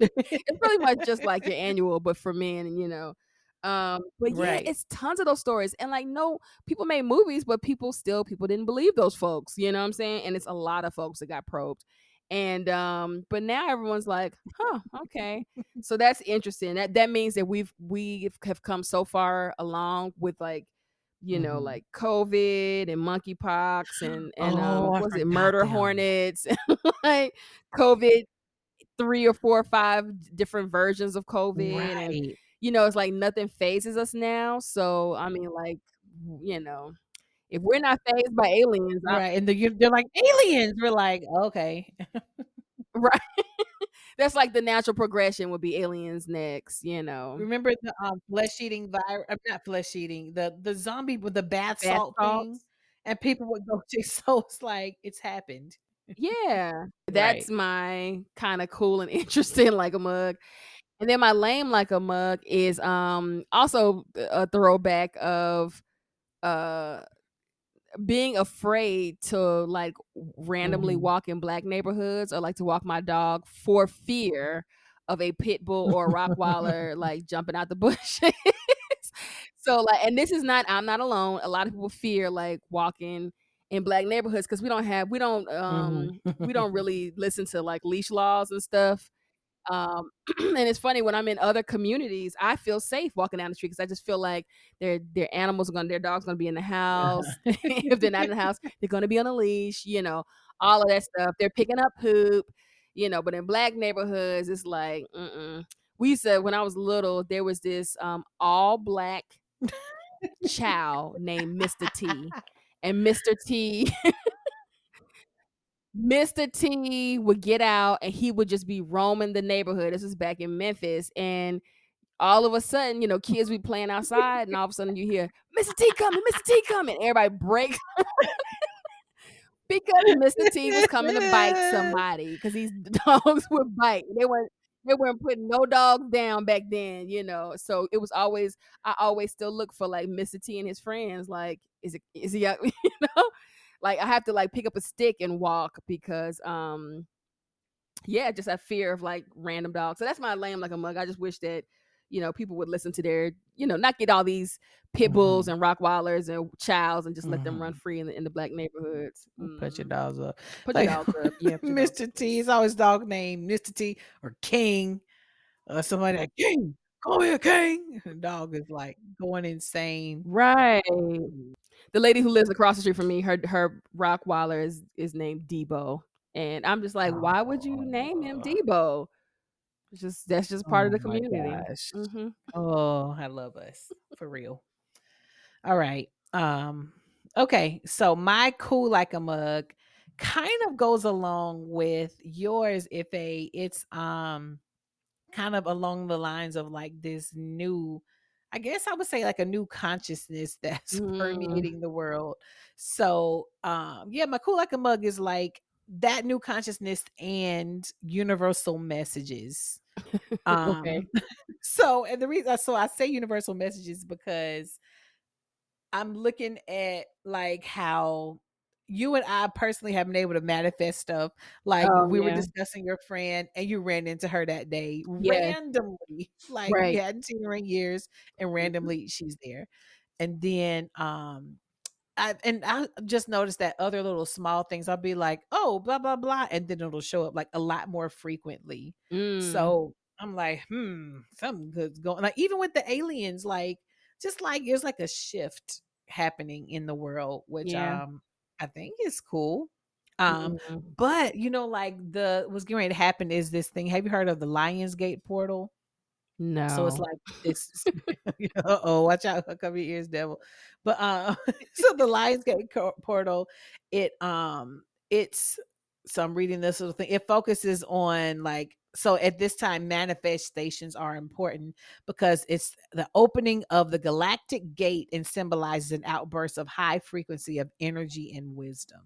It's pretty much just like your annual, but for men, and you know. Um, but yeah, Right. it's tons of those stories. And like no, people made movies, but people still people didn't believe those folks. You know what I'm saying? And it's a lot of folks that got probed. And um, but now everyone's like, huh, okay. so that's interesting. That that means that we've we have come so far along with like you know, Mhm. like COVID and monkeypox [GASPS] and and um, Oh, what was it murder them. hornets, [LAUGHS] like COVID, three or four or five different versions of COVID, and Right. You know, it's like nothing phases us now. So I mean, like, you know, if we're not phased by aliens, Right. And the, you- they're like aliens. We're like, okay. [LAUGHS] right? [LAUGHS] That's like the natural progression would be aliens next. You know, Remember the um, flesh eating virus? I'm Not flesh eating. The the zombie with the bath bath salt thing. And people would go [LAUGHS] to. So it's like it's happened. Yeah, that's Right. my kind of cool and interesting like a mug. And then my lame like a mug is um also a throwback of uh being afraid to like randomly Mhm. walk in black neighborhoods or like to walk my dog for fear of a pit bull or a rottweiler [LAUGHS] like jumping out the bushes. [LAUGHS] so like and this is not I'm not alone. A lot of people fear like walking in black neighborhoods because we don't have we don't um we don't [LAUGHS] really listen to like leash laws and stuff. Um, [CLEARS THROAT] and it's funny when I'm in other communities, I feel safe walking down the street because I just feel like their their animals are gonna, their dog's gonna be in the [LAUGHS] house. [LAUGHS] if they're not in the house, they're gonna be on a leash. You know, all of that stuff. They're picking up poop. You know, but in black neighborhoods, it's like, mm-mm. we used to when I was little, there was this um all black [LAUGHS] chow named Mr. T, and Mr. T Mr. T would get out and he would just be roaming the neighborhood. This was back in Memphis. And all of a sudden, you know, kids be playing outside, and all of a sudden you hear, Mr. T coming, Mr. T coming. Everybody breaks [LAUGHS] because Mr. T was coming to bite somebody because these [LAUGHS] dogs would bite. They weren't they weren't putting no dogs down back then, you know. So it was always I always still look for like Mr. T and his friends. Like, is it is he out, [LAUGHS] you know? Like I have to like pick up a stick and walk because um yeah, just that fear of like random dogs. So that's my lame like a mug. I just wish that you know people would listen to their you know not get all these pit bulls and rockweilers and chows and just let them run Mhm. free in the in the black neighborhoods. Put your Mhm. dogs up. Put Like, your dogs up. Yeah, dogs Mr. T is always dog name. Mr. T or King. Or somebody like King. Come here, King. The dog is like going insane. Right. The lady who lives across the street from me, her her Rockweiler is is named Debo, and I'm just like, why would you name him Oh. Debo? It's just that's just part of the Oh community. gosh. hmm Oh, I love us for real. All right. Um. Okay. So my cool like a mug kind of goes along with yours Ife it's um kind of along the lines of like this new I guess I would say like a new consciousness [LAUGHS] that's Mm. permeating the world. So, um, yeah, my cool like a mug is like that new consciousness and universal messages. [LAUGHS] Okay. Um, [LAUGHS] so and the reason so I say universal messages because I'm looking at like how you and I personally have been able to manifest stuff. Like Oh, we were discussing your friend and you ran into her that day Yes. randomly. [LAUGHS] Like you hadn't seen her in years and Mhm. randomly she's there. And then um I and I just noticed that other little small things, I'll be like, "Oh, blah, blah, blah," and then it'll show up, like, a lot more frequently. Mm. So, I'm like, "Hmm, something good's going" like, even with the aliens, like, just like there's, like, a shift happening in the world, which, Yeah. um, I think it's cool. Um, Mhm. but, you know, like, the what's getting ready to happen is this thing have you heard of the Lionsgate portal? No. So it's like it's uh-oh, [LAUGHS] watch out, cover your ears, devil. But, uh, [LAUGHS] so the Lionsgate portal, it, um, it's so I'm reading this little thing. It focuses on like so at this time, manifestations are important because it's the opening of the galactic gate and symbolizes an outburst of high frequency of energy and wisdom.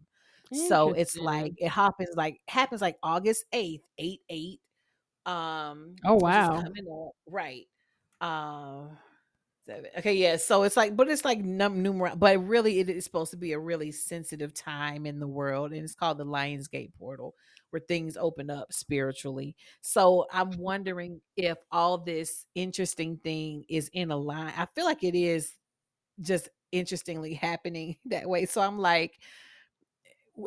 So it's like it happens like happens like August 8th, 8/8 um, Oh, wow. right. Um, okay, yeah, so it's like but it's like num numer but really it is supposed to be a really sensitive time in the world, and it's called the Lionsgate portal, where things open up spiritually. So, I'm wondering if all this interesting thing is in a line I feel like it is just interestingly happening [LAUGHS] that way, so I'm like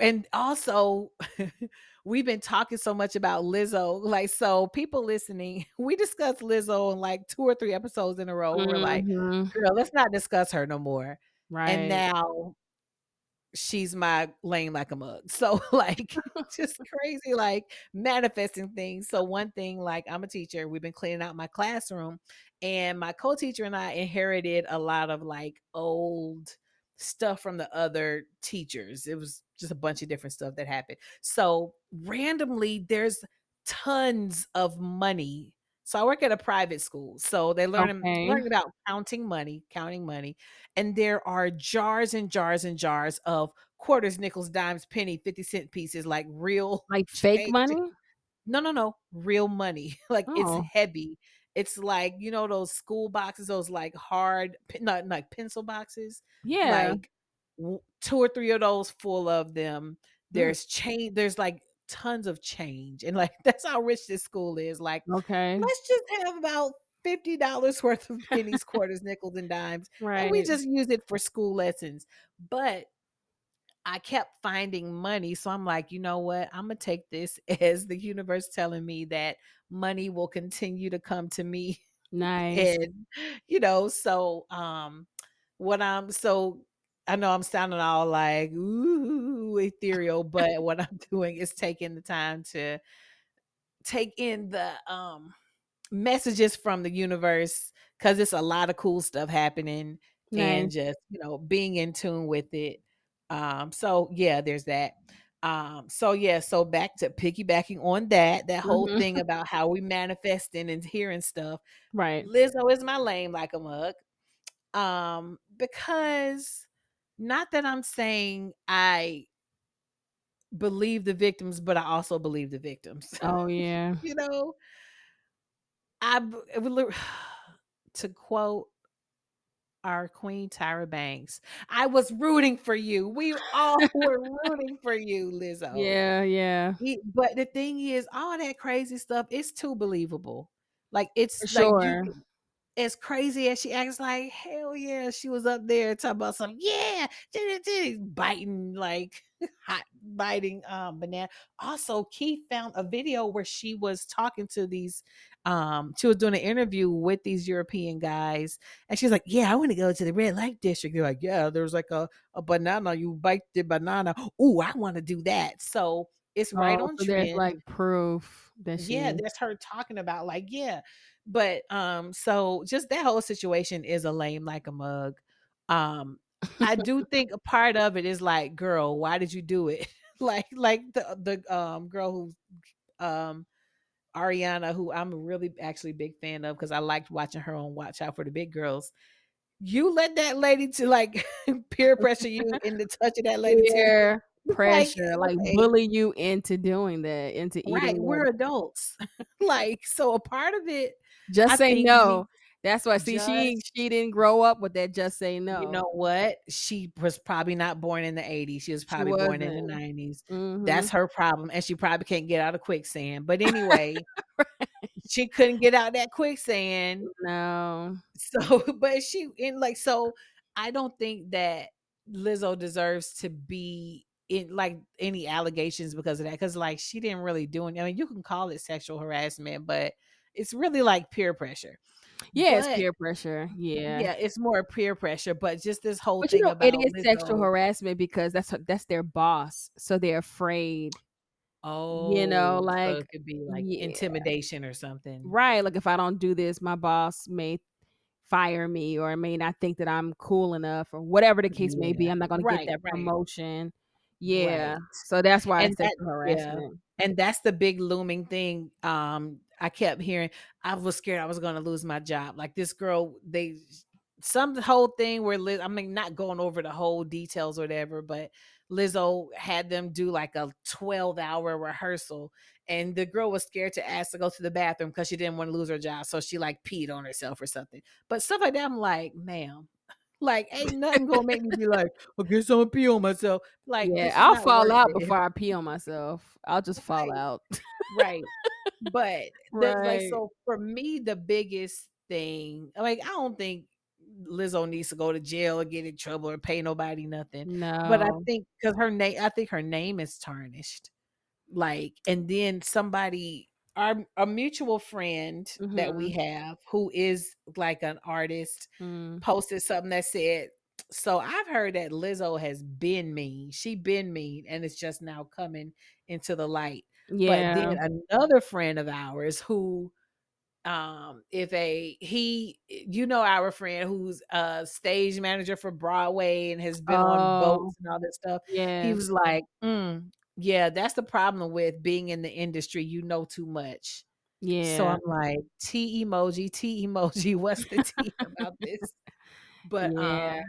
and also, [LAUGHS] we've been talking so much about Lizzo, like, so people listening, [LAUGHS] we discussed Lizzo in like 2 or 3 episodes in a row. We're like, Mhm. "Girl, let's not discuss her no more." Right. And now she's my lane like a mug. [LAUGHS] So, like, [LAUGHS] just crazy, like, manifesting things. So, one thing, like, I'm a teacher, we've been cleaning out my classroom, and my co-teacher and I inherited a lot of, like, old stuff from the other teachers. It was just a bunch of different stuff that happened. So, randomly, there's tons of money. So, I work at a private school, so they learn Okay. learning about counting money counting money, and there are jars and jars and jars of quarters, nickels, dimes, penny, 50 cent pieces, like real Like fake change. money? No, no, no, real money. [LAUGHS] Like, it's Oh. heavy. It's like, you know, those school boxes, those, like, hard not like pencil boxes? Yeah. Like, 2 or 3 of those full of them. Mm. There's chan there's, like, tons of change, and, like, [LAUGHS] that's how rich this school is. Like, Okay. "Let's just have about $50 worth of pennies, [LAUGHS] quarters, nickels, and dimes, and we just use it for school lessons." But I kept finding money, so I'm like, "You know what? Imma take this [LAUGHS] as the universe telling me that money will continue to come to me." Nice. And, you know, so, um, what I'm so I know I'm sounding all like, "Ooh, ethereal," but what I'm [LAUGHS] doing is taking the time to take in the, um, messages from the universe because it's a lot of cool stuff happening and just, you know, being in tune with it. Um, so, yeah, there's that. Um, so, yeah, so back to piggybacking on that, that whole Mhm. thing [LAUGHS] about how we manifesting and hearing stuff. Right. Lizzo is my lame like a mug, um, because not that I'm saying I believe the victims, but I also believe the victims. Oh, [LAUGHS] yeah. You know? I [SIGHS] to quote our queen, Tyra Banks, "I was rooting for you. We all [LAUGHS] were rooting for you, Lizzo." Yeah, yeah. E but the thing is, all that crazy stuff is too believable. Like, it's like sure. can as crazy as she acts like, hell yeah, she was up there talking about some, "Yeah, biting, like, [LAUGHS] hot biting, um, banana. Also, Keith found a video where she was talking to these, um she was doing an interview with these European guys, and she's like, "Yeah, I wanna go to the red light district." They're like, "Yeah, there's like a a banana, you bite the banana. Ooh, I wanna do that." So, it's right Oh, on so there's, trend. like, proof that she Yeah, she that's her talking about, like, yeah. But, um, so just that whole situation is a lame like a mug. Um, I do [LAUGHS] think a part of it is like, "Girl, why did you do it?" [LAUGHS] like like the the um girl who um Ariana, who I'm really actually big fan of because I liked watching her on Watch Out for the Big Girls. You let that lady to like [LAUGHS] peer pressure you into touching that lady peer pressure, like, like bully you into doing that, into eating. Right, we're adults. [LAUGHS] like so, a part of it. Just I say no. That's why. See, just, she she didn't grow up with that. Just say no. You know what? She was probably not born in the '80s. She was probably she born in the '90s. Mm-hmm. That's her problem, and she probably can't get out of quicksand. But anyway, [LAUGHS] right. she couldn't get out that quicksand. No. [LAUGHS] So, but she in like so. I don't think that Lizzo deserves to be in like any allegations because of that. Because like she didn't really do anything. I mean, you can call it sexual harassment, but it's really like peer pressure. Yeah, but, it's peer pressure. Yeah, yeah, it's more peer pressure. But just this whole but thing you know, about it is sexual harassment because that's that's their boss, so they're afraid. Oh, you know, oh, like so it could be like yeah. intimidation or something, right? Like if I don't do this, my boss may fire me or may not think that I'm cool enough or whatever the case yeah. may be. I'm not going right, to get that right. Yeah, right. so that's why and it's that, harassment. Yeah. And that's the big looming thing. Um, I kept hearing I was scared I was going to lose my job. Like this girl, they some whole thing where Liz, I mean, not going over the whole details or whatever, but Lizzo had them do like a 12 hour rehearsal. And the girl was scared to ask to go to the bathroom because she didn't want to lose her job. So she like peed on herself or something. But stuff like that, I'm like, ma'am, like ain't nothing gonna make me be like, I guess I'm gonna pee on myself. Like, yeah, I'll fall out it. before I pee on myself. I'll just fall right. out. right. But [LAUGHS] right. like so for me, the biggest thing, like I don't think Lizzo needs to go to jail or get in trouble or pay nobody nothing. No. But I think because her name, I think her name is tarnished. Like, and then somebody, our a mutual friend mm-hmm. that we mm-hmm. have who is like an artist, mm. posted something that said, so I've heard that Lizzo has been mean. She been mean, and it's just now coming into the light. Yeah. But then another friend of ours who um Ife he you know our friend who's a stage manager for broadway and has been oh, on boats and all that stuff yeah he was like mm, yeah that's the problem with being in the industry you know too much yeah so i'm like t emoji t emoji [LAUGHS] what's the t [LAUGHS] about this but yeah. um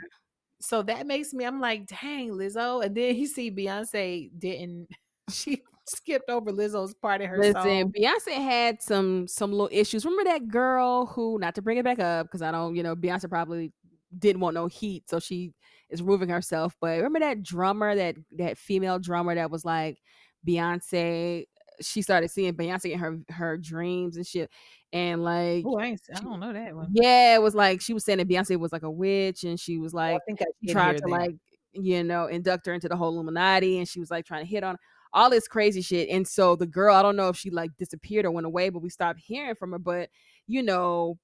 so that makes me i'm like dang lizzo and then you see beyonce didn't [LAUGHS] she skipped over Lizzo's part of her Listen, song. Beyonce had some some little issues. Remember that girl who, not to bring it back up, because I don't, you know, Beyonce probably didn't want no heat, so she is removing herself. But remember that drummer, that that female drummer that was like Beyonce. She started seeing Beyonce in her her dreams and shit, and like, oh, I, I, don't know that one. Yeah, it was like she was saying that Beyonce was like a witch, and she was like, oh, I think I tried to that. like you know induct her into the whole Illuminati, and she was like trying to hit on all this crazy shit. And so the girl, I don't know if she like disappeared or went away, but we stopped hearing from her. But you know,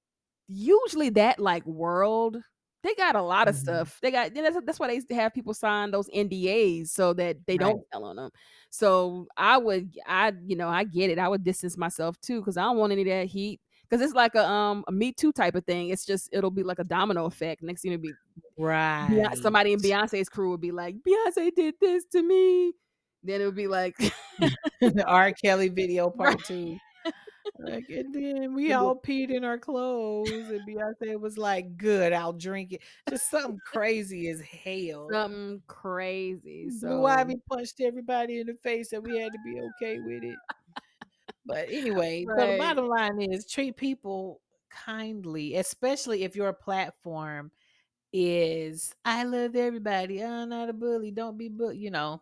usually that like world, they got a lot of mm-hmm. stuff. They got that's, that's why they have people sign those NDAs so that they right. don't tell on them. So I would, I you know, I get it. I would distance myself too because I don't want any of that heat. Because it's like a um a Me Too type of thing. It's just it'll be like a domino effect. Next thing it'll be right. Beyonce, somebody in Beyonce's crew would be like, Beyonce did this to me then it would be like [LAUGHS] the R. Kelly video part right. two. Like, [LAUGHS] and then we all peed in our clothes, and Beyonce was like, "Good, I'll drink it." Just something crazy as hell. Something crazy. So Blue Ivy punched everybody in the face, and we had to be okay with it. But anyway, right. so the bottom line is treat people kindly, especially if your platform is "I love everybody." I'm not a bully. Don't be bully. You know,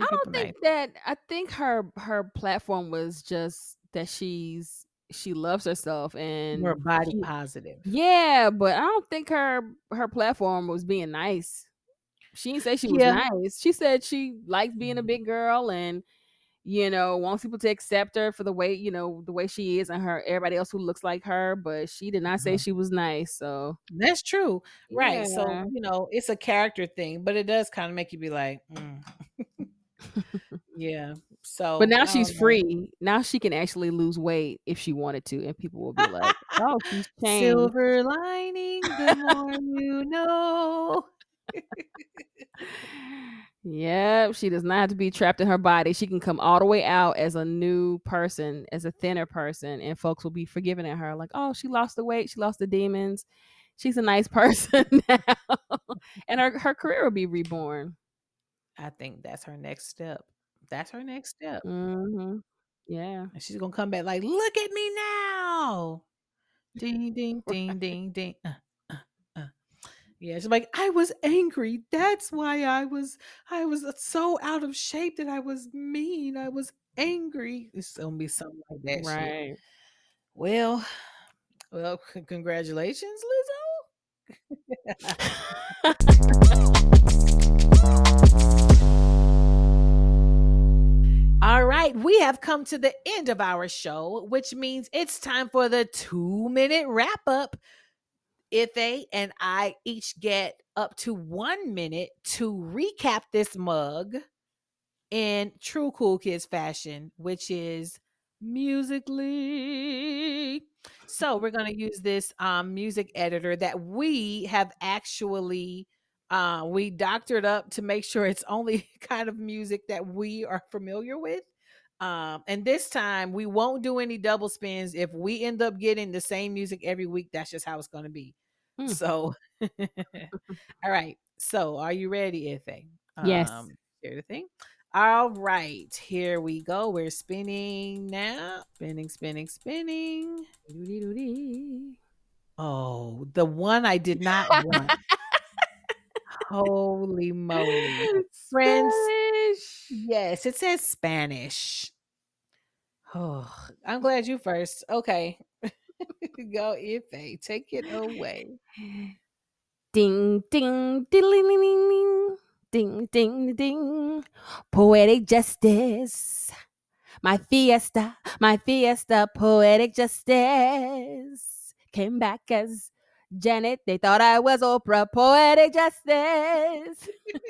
I don't think that. I think her her platform was just that she's she loves herself and more body she, positive. Yeah, but I don't think her her platform was being nice. She didn't say she was yeah. nice. She said she likes being a big girl and you know wants people to accept her for the way you know the way she is and her everybody else who looks like her. But she did not say mm-hmm. she was nice. So that's true, right? Yeah. So you know it's a character thing, but it does kind of make you be like. Mm. [LAUGHS] [LAUGHS] yeah. So, but now she's um, free. Now she can actually lose weight if she wanted to, and people will be like, "Oh, she's [LAUGHS] changed." Silver lining, the more you know. [LAUGHS] Yep, she does not have to be trapped in her body. She can come all the way out as a new person, as a thinner person, and folks will be forgiving at her. Like, oh, she lost the weight, she lost the demons. She's a nice [LAUGHS] person now. and her, her career will be reborn. I think that's her next step. That's her next step. Mm-hmm. Yeah. And she's gonna come back like, look at me now. Ding ding [LAUGHS] ding ding ding. Uh, uh, uh. Yeah, she's like, I was angry. That's why I was I was so out of shape that I was mean. I was angry. It's gonna be something like that. Right. Shit. Well, well, c- congratulations, Lizzo. [LAUGHS] [LAUGHS] All right, we have come to the end of our show, which means it's time for the two minute wrap up. Ife and I each get up to one minute to recap this mug in true cool kids fashion, which is musically. So we're going to use this um, music editor that we have actually uh, we doctored up to make sure it's only [LAUGHS] kind of music that we are familiar with. Um, and this time we won't do any double spins. If we end up getting the same music every week, that's just how it's going to be. Hmm. So, [LAUGHS] all right. So, are you ready, Ife? Yes. Um, the thing. All right, here we go. We're spinning now. Spinning, spinning, spinning. Oh, the one I did not want. [LAUGHS] Holy moly. [LAUGHS] Friends. Spanish. Yes, it says Spanish. Oh, I'm glad you first. Okay. [LAUGHS] Go Ife. Take it away. Ding ding ding ding ding ding ding. Poetic justice. My fiesta, my fiesta, poetic justice came back as janet they thought i was oprah poetic justice [LAUGHS]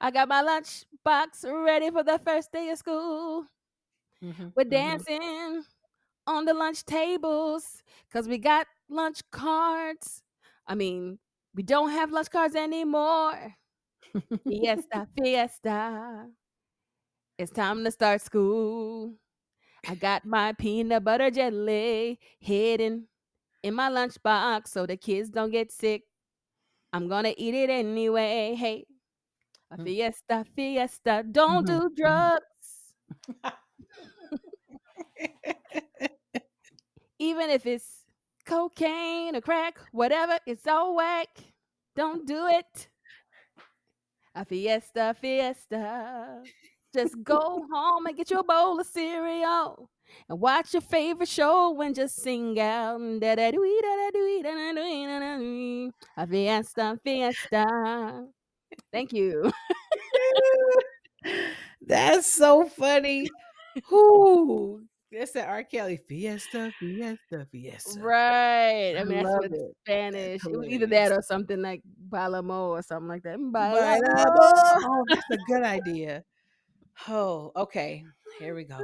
i got my lunch box ready for the first day of school mm-hmm, we're dancing mm-hmm. on the lunch tables because we got lunch cards i mean we don't have lunch cards anymore. fiesta, [LAUGHS] fiesta. It's time to start school. I got my peanut butter jelly hidden in my lunchbox so the kids don't get sick. I'm gonna eat it anyway. Hey, a mm. fiesta, fiesta. Don't mm-hmm. do drugs. Even if it's cocaine or crack, whatever, it's all whack. Don't do it. A fiesta, fiesta. Just go [LAUGHS] home and get you a bowl of cereal and watch your favorite show and just sing out. A fiesta, fiesta. Thank you. [LAUGHS] That's so funny. Who that's the R. Kelly Fiesta, Fiesta, Fiesta. Right. I mean, I that's what Spanish. It was either that or something like Balamo or something like that. Mm, Balamo. Oh, that's a good idea. Oh, okay. Here we go.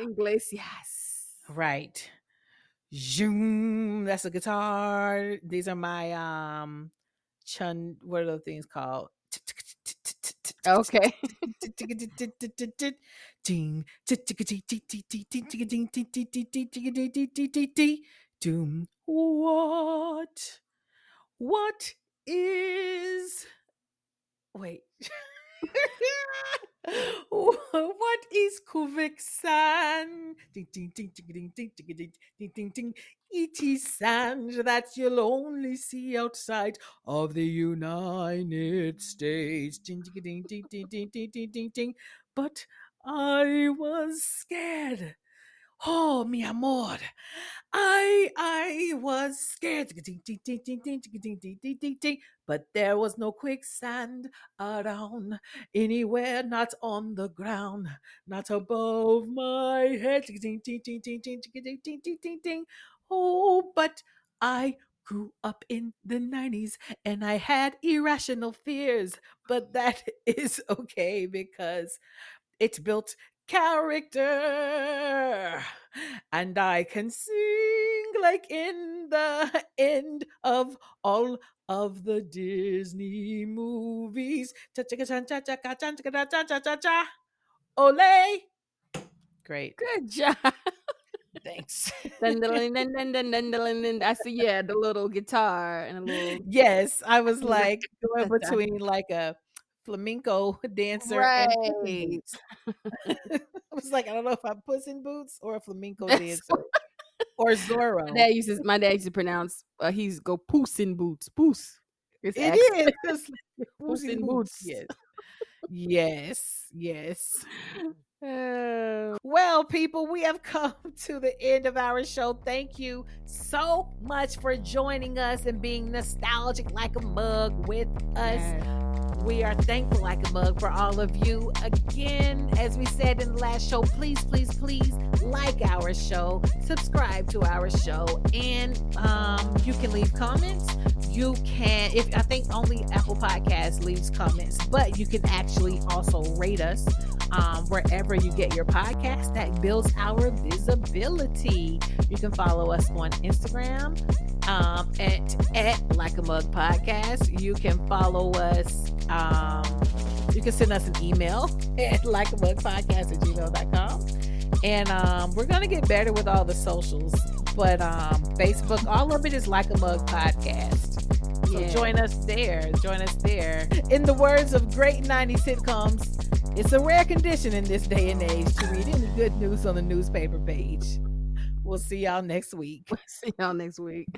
Iglesias. Right. Zoom. That's a guitar. These are my um chun what are those things called? Okay. Doom. What? What is? Wait. What is Kuvixan? Ding ding ding ding ding ding ding ding ding ding ding. It is sand that you'll only see outside of the United States. Ding ding ding ding ding ding ding ding ding ding. But I was scared. Oh, mi amor. I I was scared. But there was no quicksand around anywhere, not on the ground, not above my head. Oh, but I grew up in the 90s and I had irrational fears, but that is okay because it's built character and I can sing like in the end of all of the Disney movies. Ole. Great. Good job. Thanks. [LAUGHS] I see, yeah, the little guitar and a little. Yes, I was [LAUGHS] like going between like a flamenco [LAUGHS] dancer and Puss in Right. [LAUGHS] I was like, I don't know if I'm Puss in Boots or a flamenco [LAUGHS] dancer or Zorro. My dad used to, my dad used to pronounce, uh, he's go poos in boots, poos. His It accent. is. It's Puss in Boots. Boots. Yes. Yes. Yes. Uh, Well, people, we have come to the end of our show. Thank you so much for joining us and being nostalgic like a mug with us. We are thankful like a mug for all of you. Again, as we said in the last show, please, please, please like our show, subscribe to our show, and um, you can leave comments. You can, if I think only Apple Podcasts leaves comments, but you can actually also rate us um, wherever you get your podcast. That builds our visibility. You can follow us on Instagram um, at at Like a Mug Podcast. You can follow us. Um, you can send us an email [LAUGHS] at like a mug podcast at gmail.com. And um, we're gonna get better with all the socials, but um, Facebook, all of it is like a mug podcast. So Yeah. join us there. Join us there. In the words of great 90s sitcoms, it's a rare condition in this day and age to read any good news on the newspaper page. We'll see y'all next week. [LAUGHS] See y'all next week.